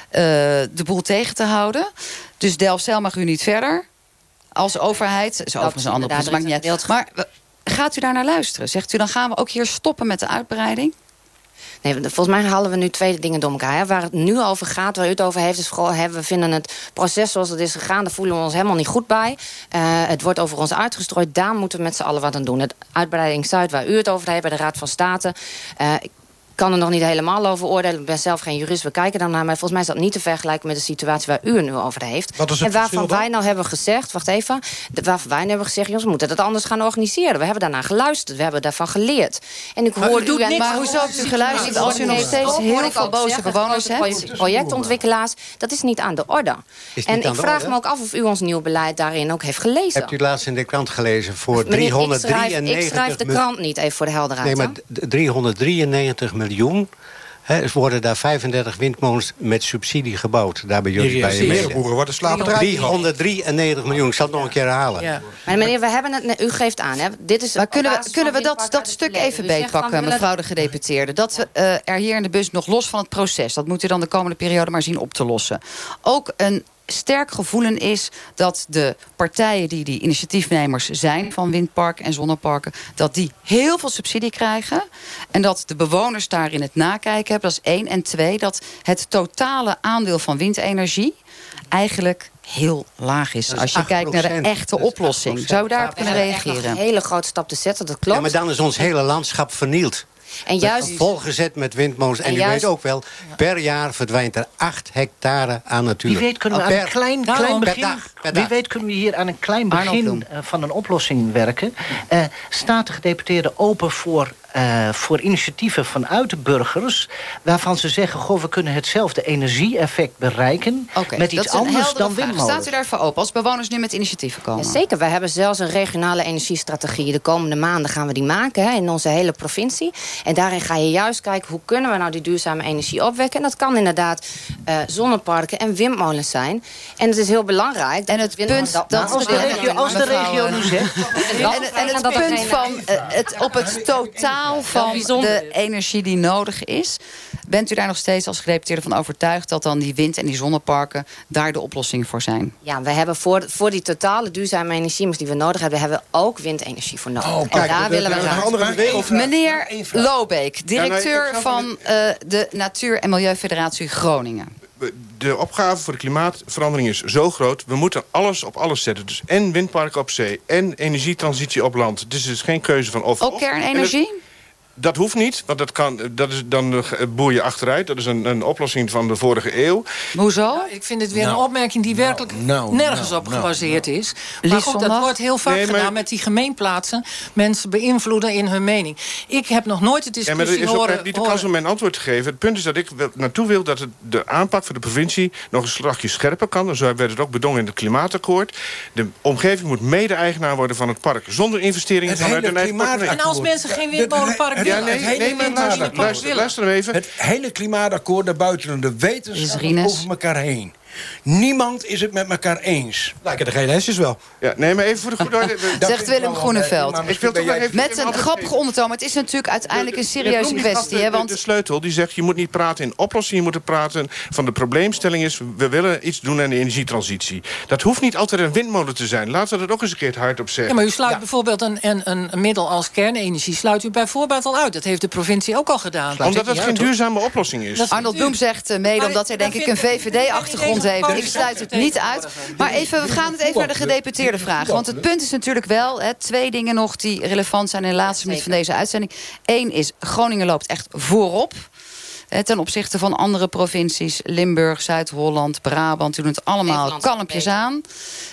eh, de boel tegen te houden. Dus Delfzijl mag u niet verder als overheid. Dat is overigens een andere maakt niet uit. Maar eh, gaat u daar naar luisteren? Zegt u, dan gaan we ook hier stoppen met de uitbreiding? Nee, volgens mij halen we nu twee dingen door elkaar. Hè. Waar het nu over gaat, waar u het over heeft... is vooral, we vinden het proces zoals het is gegaan... daar voelen we ons helemaal niet goed bij. Eh, het wordt over ons uitgestrooid. Daar moeten we met z'n allen wat aan doen. Het uitbreiding Zuid, waar u het over heeft... bij de Raad van State... Eh, kan er nog niet helemaal over oordelen. Ik ben zelf geen jurist, we kijken daarnaar. Maar volgens mij is dat niet te vergelijken met de situatie waar u het nu over heeft. Wat is het en waarvan wij nou hebben gezegd, wacht even. de- Waarvan wij nu hebben gezegd, jongens, we moeten dat anders gaan organiseren. We hebben daarna geluisterd, we hebben daarvan geleerd. En ik u hoor doet en- niks Maar hoezo hebt u geluisterd als u nog steeds heel veel boze bewoners hebt? Projectontwikkelaars, dat is niet aan de orde. En ik vraag me ook af of u ons nieuw beleid daarin ook heeft gelezen. Hebt u laatst in de krant gelezen voor Meneer, ik schrijf, 393 ik schrijf de krant niet, even voor de helderheid. Nee, maar hè? d- 393 miljoen. Hè, er worden daar 35 windmolens met subsidie gebouwd. Daar bij jullie bij boeren worden slapen eruit. 393 miljoen. Ik zal het nog een keer herhalen. Ja. Maar meneer, we hebben het, u geeft aan, hè? Dit is Maar kunnen we, kunnen we dat, dat stuk even beetpakken, mevrouw de gedeputeerde? Dat we eh, er hier in de bus nog los van het proces... dat moet u dan de komende periode maar zien op te lossen... ook een sterk gevoelen is dat de partijen die die initiatiefnemers zijn... van windparken en zonneparken, dat die heel veel subsidie krijgen... en dat de bewoners daarin het nakijken hebben. Dat is één. En twee, dat het totale aandeel van windenergie... eigenlijk heel laag is. Als je kijkt naar de 8%. echte oplossing. 8%. Zou je daarop kunnen reageren? een hele grote stap te zetten, dat klopt. Ja, maar dan is ons hele landschap vernield. En juist- Volgezet met windmolens. En, En u juist- weet ook wel, per jaar verdwijnt er 8 hectare aan natuur. Wie weet kunnen we Per- aan een klein, Daarom, klein per begin... dag, per Wie dag. weet kunnen we hier aan een klein begin eh, van een oplossing werken. Eh staat de gedeputeerde open voor, eh, voor initiatieven vanuit de burgers... waarvan ze zeggen, goh, we kunnen hetzelfde energie-effect bereiken... Met iets anders dan windmolens. Staat u daarvoor open als bewoners nu met initiatieven komen? Ja, zeker, we hebben zelfs een regionale energiestrategie. De komende maanden gaan we die maken hè, in onze hele provincie. En daarin ga je juist kijken hoe kunnen we nou die duurzame energie opwekken. En dat kan inderdaad eh, zonneparken en windmolens zijn. En het is heel belangrijk. En het punt dat- dat- als de regio, als de Mevrouw, regio nu zegt... En, (laughs) en het punt van eh, het, op het totaal van de energie die nodig is... bent u daar nog steeds als gedeputeerde van overtuigd... dat dan die wind- en die zonneparken daar de oplossing voor zijn? Ja, we hebben voor, voor die totale duurzame energie die we nodig hebben... hebben we ook windenergie voor nodig. Oh, en kijk, daar dat- willen we beweging. Meneer Lobeek, Ja, directeur van eh, de Natuur- en Milieufederatie Groningen. de opgave voor de klimaatverandering is zo groot. We moeten alles op alles zetten. Dus en windparken op zee en energietransitie op land. Dus het is geen keuze van of. Ook of. kernenergie? Dat hoeft niet, want dat kan, dat is, dan eh, boer je achteruit. Dat is een, een oplossing van de vorige eeuw. Hoezo? ik vind het weer Nou, een opmerking die werkelijk nou, nergens nou, op nou, gebaseerd is. Lies Maar goed, dat wordt heel vaak Nee, maar- gedaan met die gemeenplaatsen. Mensen beïnvloeden in hun mening. Ik heb nog nooit de Ja, discussie maar er is ook horen... niet de horen- kans om mijn antwoord te geven. Het punt is dat ik wel- naartoe wil dat het, de aanpak voor de provincie... nog een slagje scherper kan. Zo werd het ook bedongen in het klimaatakkoord. De omgeving moet mede-eigenaar worden van het park. Zonder investeringen Het vanuit hele een eigen. En als mensen geen windmolenpark Het- willen... Ja, nee, het hele nee, maar luister, klimaatakkoord. luister, luister even. Het hele klimaatakkoord, daar buiten de wetenschap over elkaar heen. Niemand is het met elkaar eens. Lijken de GLS'jes wel. Ja, nee, maar even voor de (laughs) goede orde. Zegt Willem Groeneveld. eh, maar Ik wil toch nog even... Met een grappige ondertoon, maar het is natuurlijk uiteindelijk een serieuze kwestie. Hè? De, Want de sleutel die zegt, je moet niet praten in oplossingen... je moet praten van de probleemstelling is... we willen iets doen aan de energietransitie. Dat hoeft niet altijd een windmolen te zijn. Laten we dat ook eens een keer het hardop Ja, zeggen. maar u sluit bijvoorbeeld een, een, een middel als kernenergie... sluit u bijvoorbeeld al uit. Dat heeft de provincie ook al gedaan. Omdat dat geen duurzame oplossing is. Arnold Bloem zegt eh, mede omdat hij denk ik een VVD-achtergrond heeft. Ik sluit het niet uit. Maar even, we gaan het even naar de gedeputeerde vragen. Want het punt is natuurlijk wel, hè, twee dingen nog die relevant zijn in de laatste minuut van deze uitzending. Eén is, Groningen loopt echt voorop. Ten opzichte van andere provincies, Limburg, Zuid-Holland, Brabant, doen het allemaal kalmpjes aan.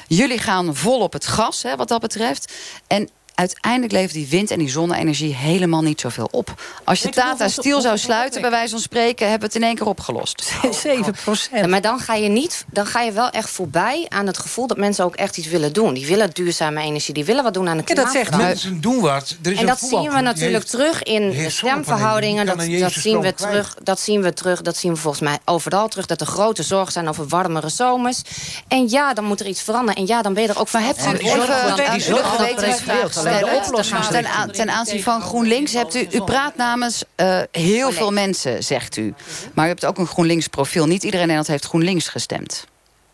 Jullie gaan vol op het gas, hè, wat dat betreft. En uiteindelijk levert die wind- en die zonne-energie helemaal niet zoveel op. Als je Tata Steel zou sluiten, bij wijze van spreken, hebben we het in één keer opgelost. (laughs) 7 procent. Ja, maar dan ga je niet, dan ga je wel echt voorbij aan het gevoel dat mensen ook echt iets willen doen. Die willen duurzame energie, die willen wat doen aan de Ja, dat zegt. Mensen doen wat. Er is En dat zien we natuurlijk heeft- terug in de stemverhoudingen. Dat, zien we terug, dat zien we terug. Dat zien we volgens mij overal terug. Dat er grote zorgen zijn over warmere zomers. En ja, dan moet er iets veranderen. En ja, dan ben je er ook van. Maar hebt u even de. Alleen oplossing aan- ten aanzien van GroenLinks hebt u, u praat namens eh, heel veel mensen, zegt u. Maar u hebt ook een GroenLinks profiel. Niet iedereen in Nederland heeft GroenLinks gestemd.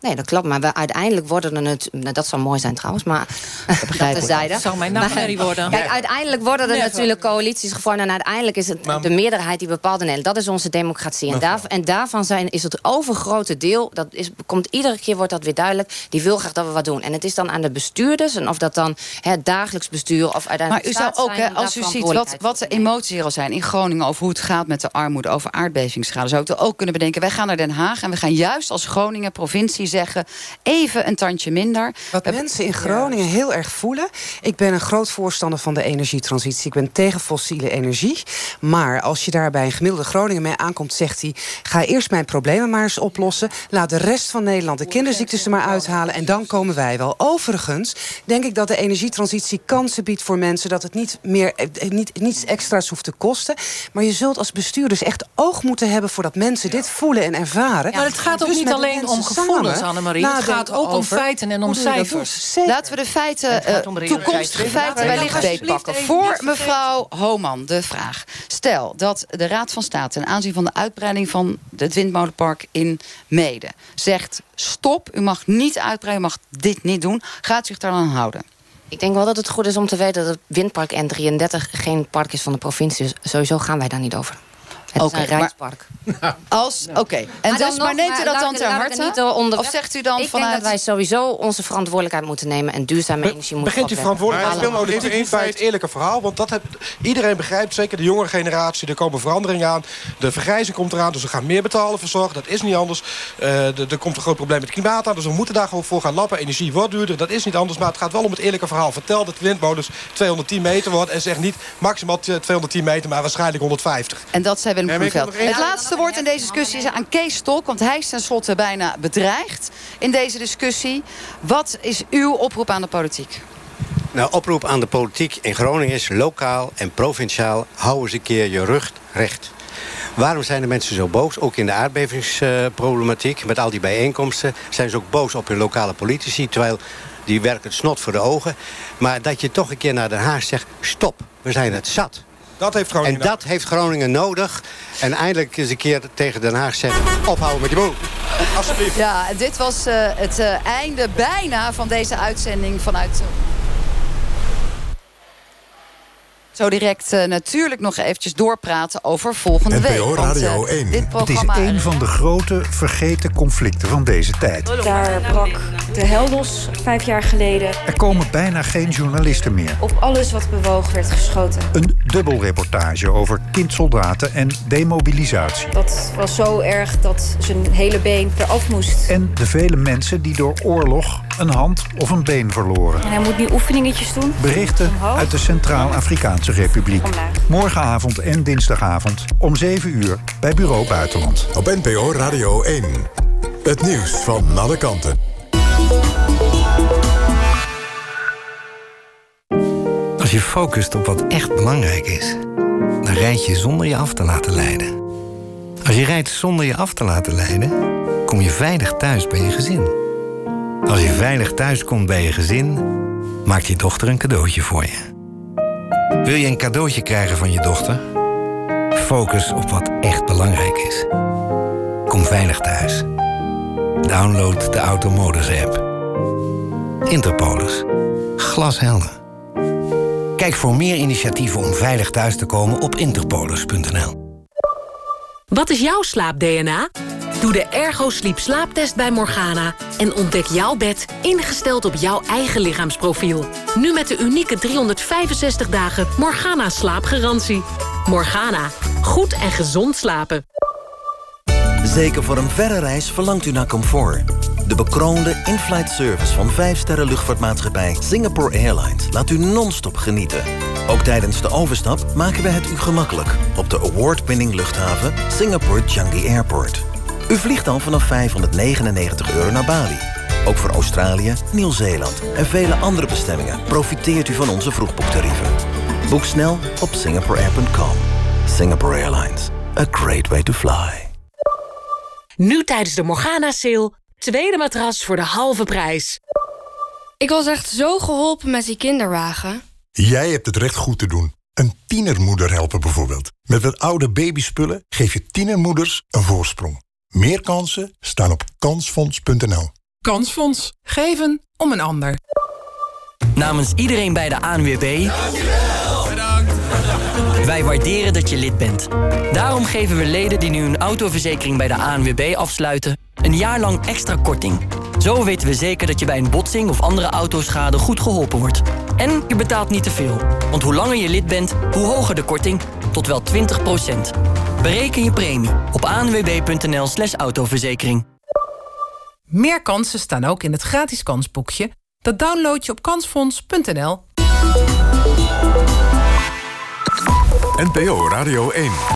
Nee, dat klopt. Maar we, uiteindelijk worden er het. Nou, dat zou mooi zijn trouwens, maar (laughs) dat begrijp. (laughs) Dat zou mijn nachtmerrie worden. Kijk, uiteindelijk worden er natuurlijk coalities gevormd. En uiteindelijk is het de meerderheid die bepaalt in Nederland. Dat is onze democratie. En, daar, en daarvan zijn, is het overgrote deel. Dat is, komt, iedere keer wordt dat weer duidelijk. Die wil graag dat we wat doen. En het is dan aan de bestuurders. En of dat dan het dagelijks bestuur of uiteindelijk. Maar u de zou ook, hè, als u ziet wat, wat de emoties hier al zijn in Groningen... over hoe het gaat met de armoede, over aardbevingsschade... zou ik er ook kunnen bedenken, wij gaan naar Den Haag... en we gaan juist als Groningen, provincie zeggen... even een tandje minder. Wat mensen in Groningen heel erg voelen. Ik ben een groot voorstander van de energietransitie. Ik ben tegen fossiele energie. Maar als je daar bij een gemiddelde Groningen mee aankomt, zegt hij: ga eerst mijn problemen maar eens oplossen. Laat de rest van Nederland de kinderziektes er maar uithalen. En dan komen wij wel. Overigens denk ik dat de energietransitie kansen biedt voor mensen. Dat het niet meer eh, niet, niets extra's hoeft te kosten. Maar je zult als bestuurders echt oog moeten hebben voordat mensen dit voelen en ervaren. Maar het gaat ook Dus niet met de alleen om gevoelens, samen Annemarie. Het nadenken gaat ook om feiten en om cijfers. Laten we de feiten, Het gaat eh, toekomstige feiten wellicht beetpakken. Voor mevrouw Homan de vraag. Stel dat de Raad van State ten aanzien van de uitbreiding van het windmolenpark in Mede zegt stop, u mag niet uitbreiden, u mag dit niet doen. Gaat zich daar aan houden? Ik denk wel dat het goed is om te weten dat het windpark N33 geen park is van de provincie. Dus sowieso gaan wij daar niet over. Het is een maar- rijkspark. (laughs) Als, oké. En Maar dan dus, maar neemt u dat dan ter er harte? onder- Of zegt u dan ik vanuit... denk dat wij sowieso onze verantwoordelijkheid moeten nemen... en duurzame energie moeten Begint die opwekken. verantwoordelijkheid politiek speelt nog bij het eerlijke verhaal? Want dat heb, iedereen begrijpt, zeker de jongere generatie... er komen veranderingen aan, de vergrijzing komt eraan... dus we gaan meer betalen voor zorg, dat is niet anders. Eh, de- er komt een groot probleem met het klimaat aan... dus we moeten daar gewoon voor gaan lappen. Energie wordt duurder, dat is niet anders. Maar het gaat wel om het eerlijke verhaal. Vertel dat de windmolens 210 meter worden... en zeg niet maximaal 210 meter, maar waarschijnlijk 150. En dat zei Willem Ja, Het laatste woord in deze discussie is aan Kees Stolk... want hij is tenslotte bijna bedreigd in deze discussie. Wat is uw oproep aan de politiek? Nou, oproep aan de politiek in Groningen is lokaal en provinciaal... hou eens een keer je rug recht. Waarom zijn de mensen zo boos? Ook in de aardbevingsproblematiek, met al die bijeenkomsten... zijn ze ook boos op hun lokale politici... terwijl die werken het snot voor de ogen. Maar dat je toch een keer naar Den Haag zegt... stop, we zijn het zat. Dat heeft En Groningen dat heeft Groningen nodig. En eindelijk eens een keer tegen Den Haag zeggen... ophouden met je boel. Alsjeblieft. Ja, dit was eh, het eh, einde bijna van deze uitzending vanuit... Zo direct uh, natuurlijk nog eventjes doorpraten over volgende NPO week. NPO Radio 1. Dit programma... Het is een van de grote vergeten conflicten van deze tijd. Daar brak de hel los vijf jaar geleden. Er komen bijna geen journalisten meer. Op alles wat bewogen werd geschoten. Een dubbelreportage over kindsoldaten en demobilisatie. Dat was zo erg dat zijn hele been eraf moest. En de vele mensen die door oorlog een hand of een been verloren. En hij moet nu oefeningetjes doen. Berichten Omhoog. uit de Centraal-Afrikaanse Republiek. Morgenavond en dinsdagavond om 7 uur bij Bureau Buitenland. Op NPO Radio 1. Het nieuws van alle kanten. Als je focust op wat echt belangrijk is, dan rijd je zonder je af te laten leiden. Als je rijdt zonder je af te laten leiden, kom je veilig thuis bij je gezin. Als je veilig thuis komt bij je gezin, maakt je dochter een cadeautje voor je. Wil je een cadeautje krijgen van je dochter? Focus op wat echt belangrijk is. Kom veilig thuis. Download de Automodus app. Interpolis. Glashelder. Kijk voor meer initiatieven om veilig thuis te komen op interpolis.nl. Wat is jouw slaap-DNA? Doe de Ergo Sleep slaaptest bij Morgana en ontdek jouw bed ingesteld op jouw eigen lichaamsprofiel. Nu met de unieke 365 dagen Morgana slaapgarantie. Morgana, goed en gezond slapen. Zeker voor een verre reis verlangt u naar comfort. De bekroonde in-flight service van 5 sterren luchtvaartmaatschappij Singapore Airlines laat u non-stop genieten. Ook tijdens de overstap maken we het u gemakkelijk op de award-winning luchthaven Singapore Changi Airport. U vliegt dan vanaf 599 euro naar Bali. Ook voor Australië, Nieuw-Zeeland en vele andere bestemmingen profiteert u van onze vroegboektarieven. Boek snel op singaporeair.com. Singapore Airlines. A great way to fly. Nu tijdens de Morgana-sale, tweede matras voor de halve prijs. Ik was echt zo geholpen met die kinderwagen. Jij hebt het recht goed te doen. Een tienermoeder helpen bijvoorbeeld. Met wat oude babyspullen geef je tienermoeders een voorsprong. Meer kansen staan op kansfonds.nl. Kansfonds. Geven om een ander. Namens iedereen bij de ANWB... Wij waarderen dat je lid bent. Daarom geven we leden die nu een autoverzekering bij de ANWB afsluiten... een jaar lang extra korting. Zo weten we zeker dat je bij een botsing of andere autoschade goed geholpen wordt. En je betaalt niet te veel. Want hoe langer je lid bent, hoe hoger de korting. Tot wel 20% Bereken je premie op anwb.nl slash autoverzekering. Meer kansen staan ook in het gratis kansboekje. Dat download je op kansfonds.nl. NPO Radio 1.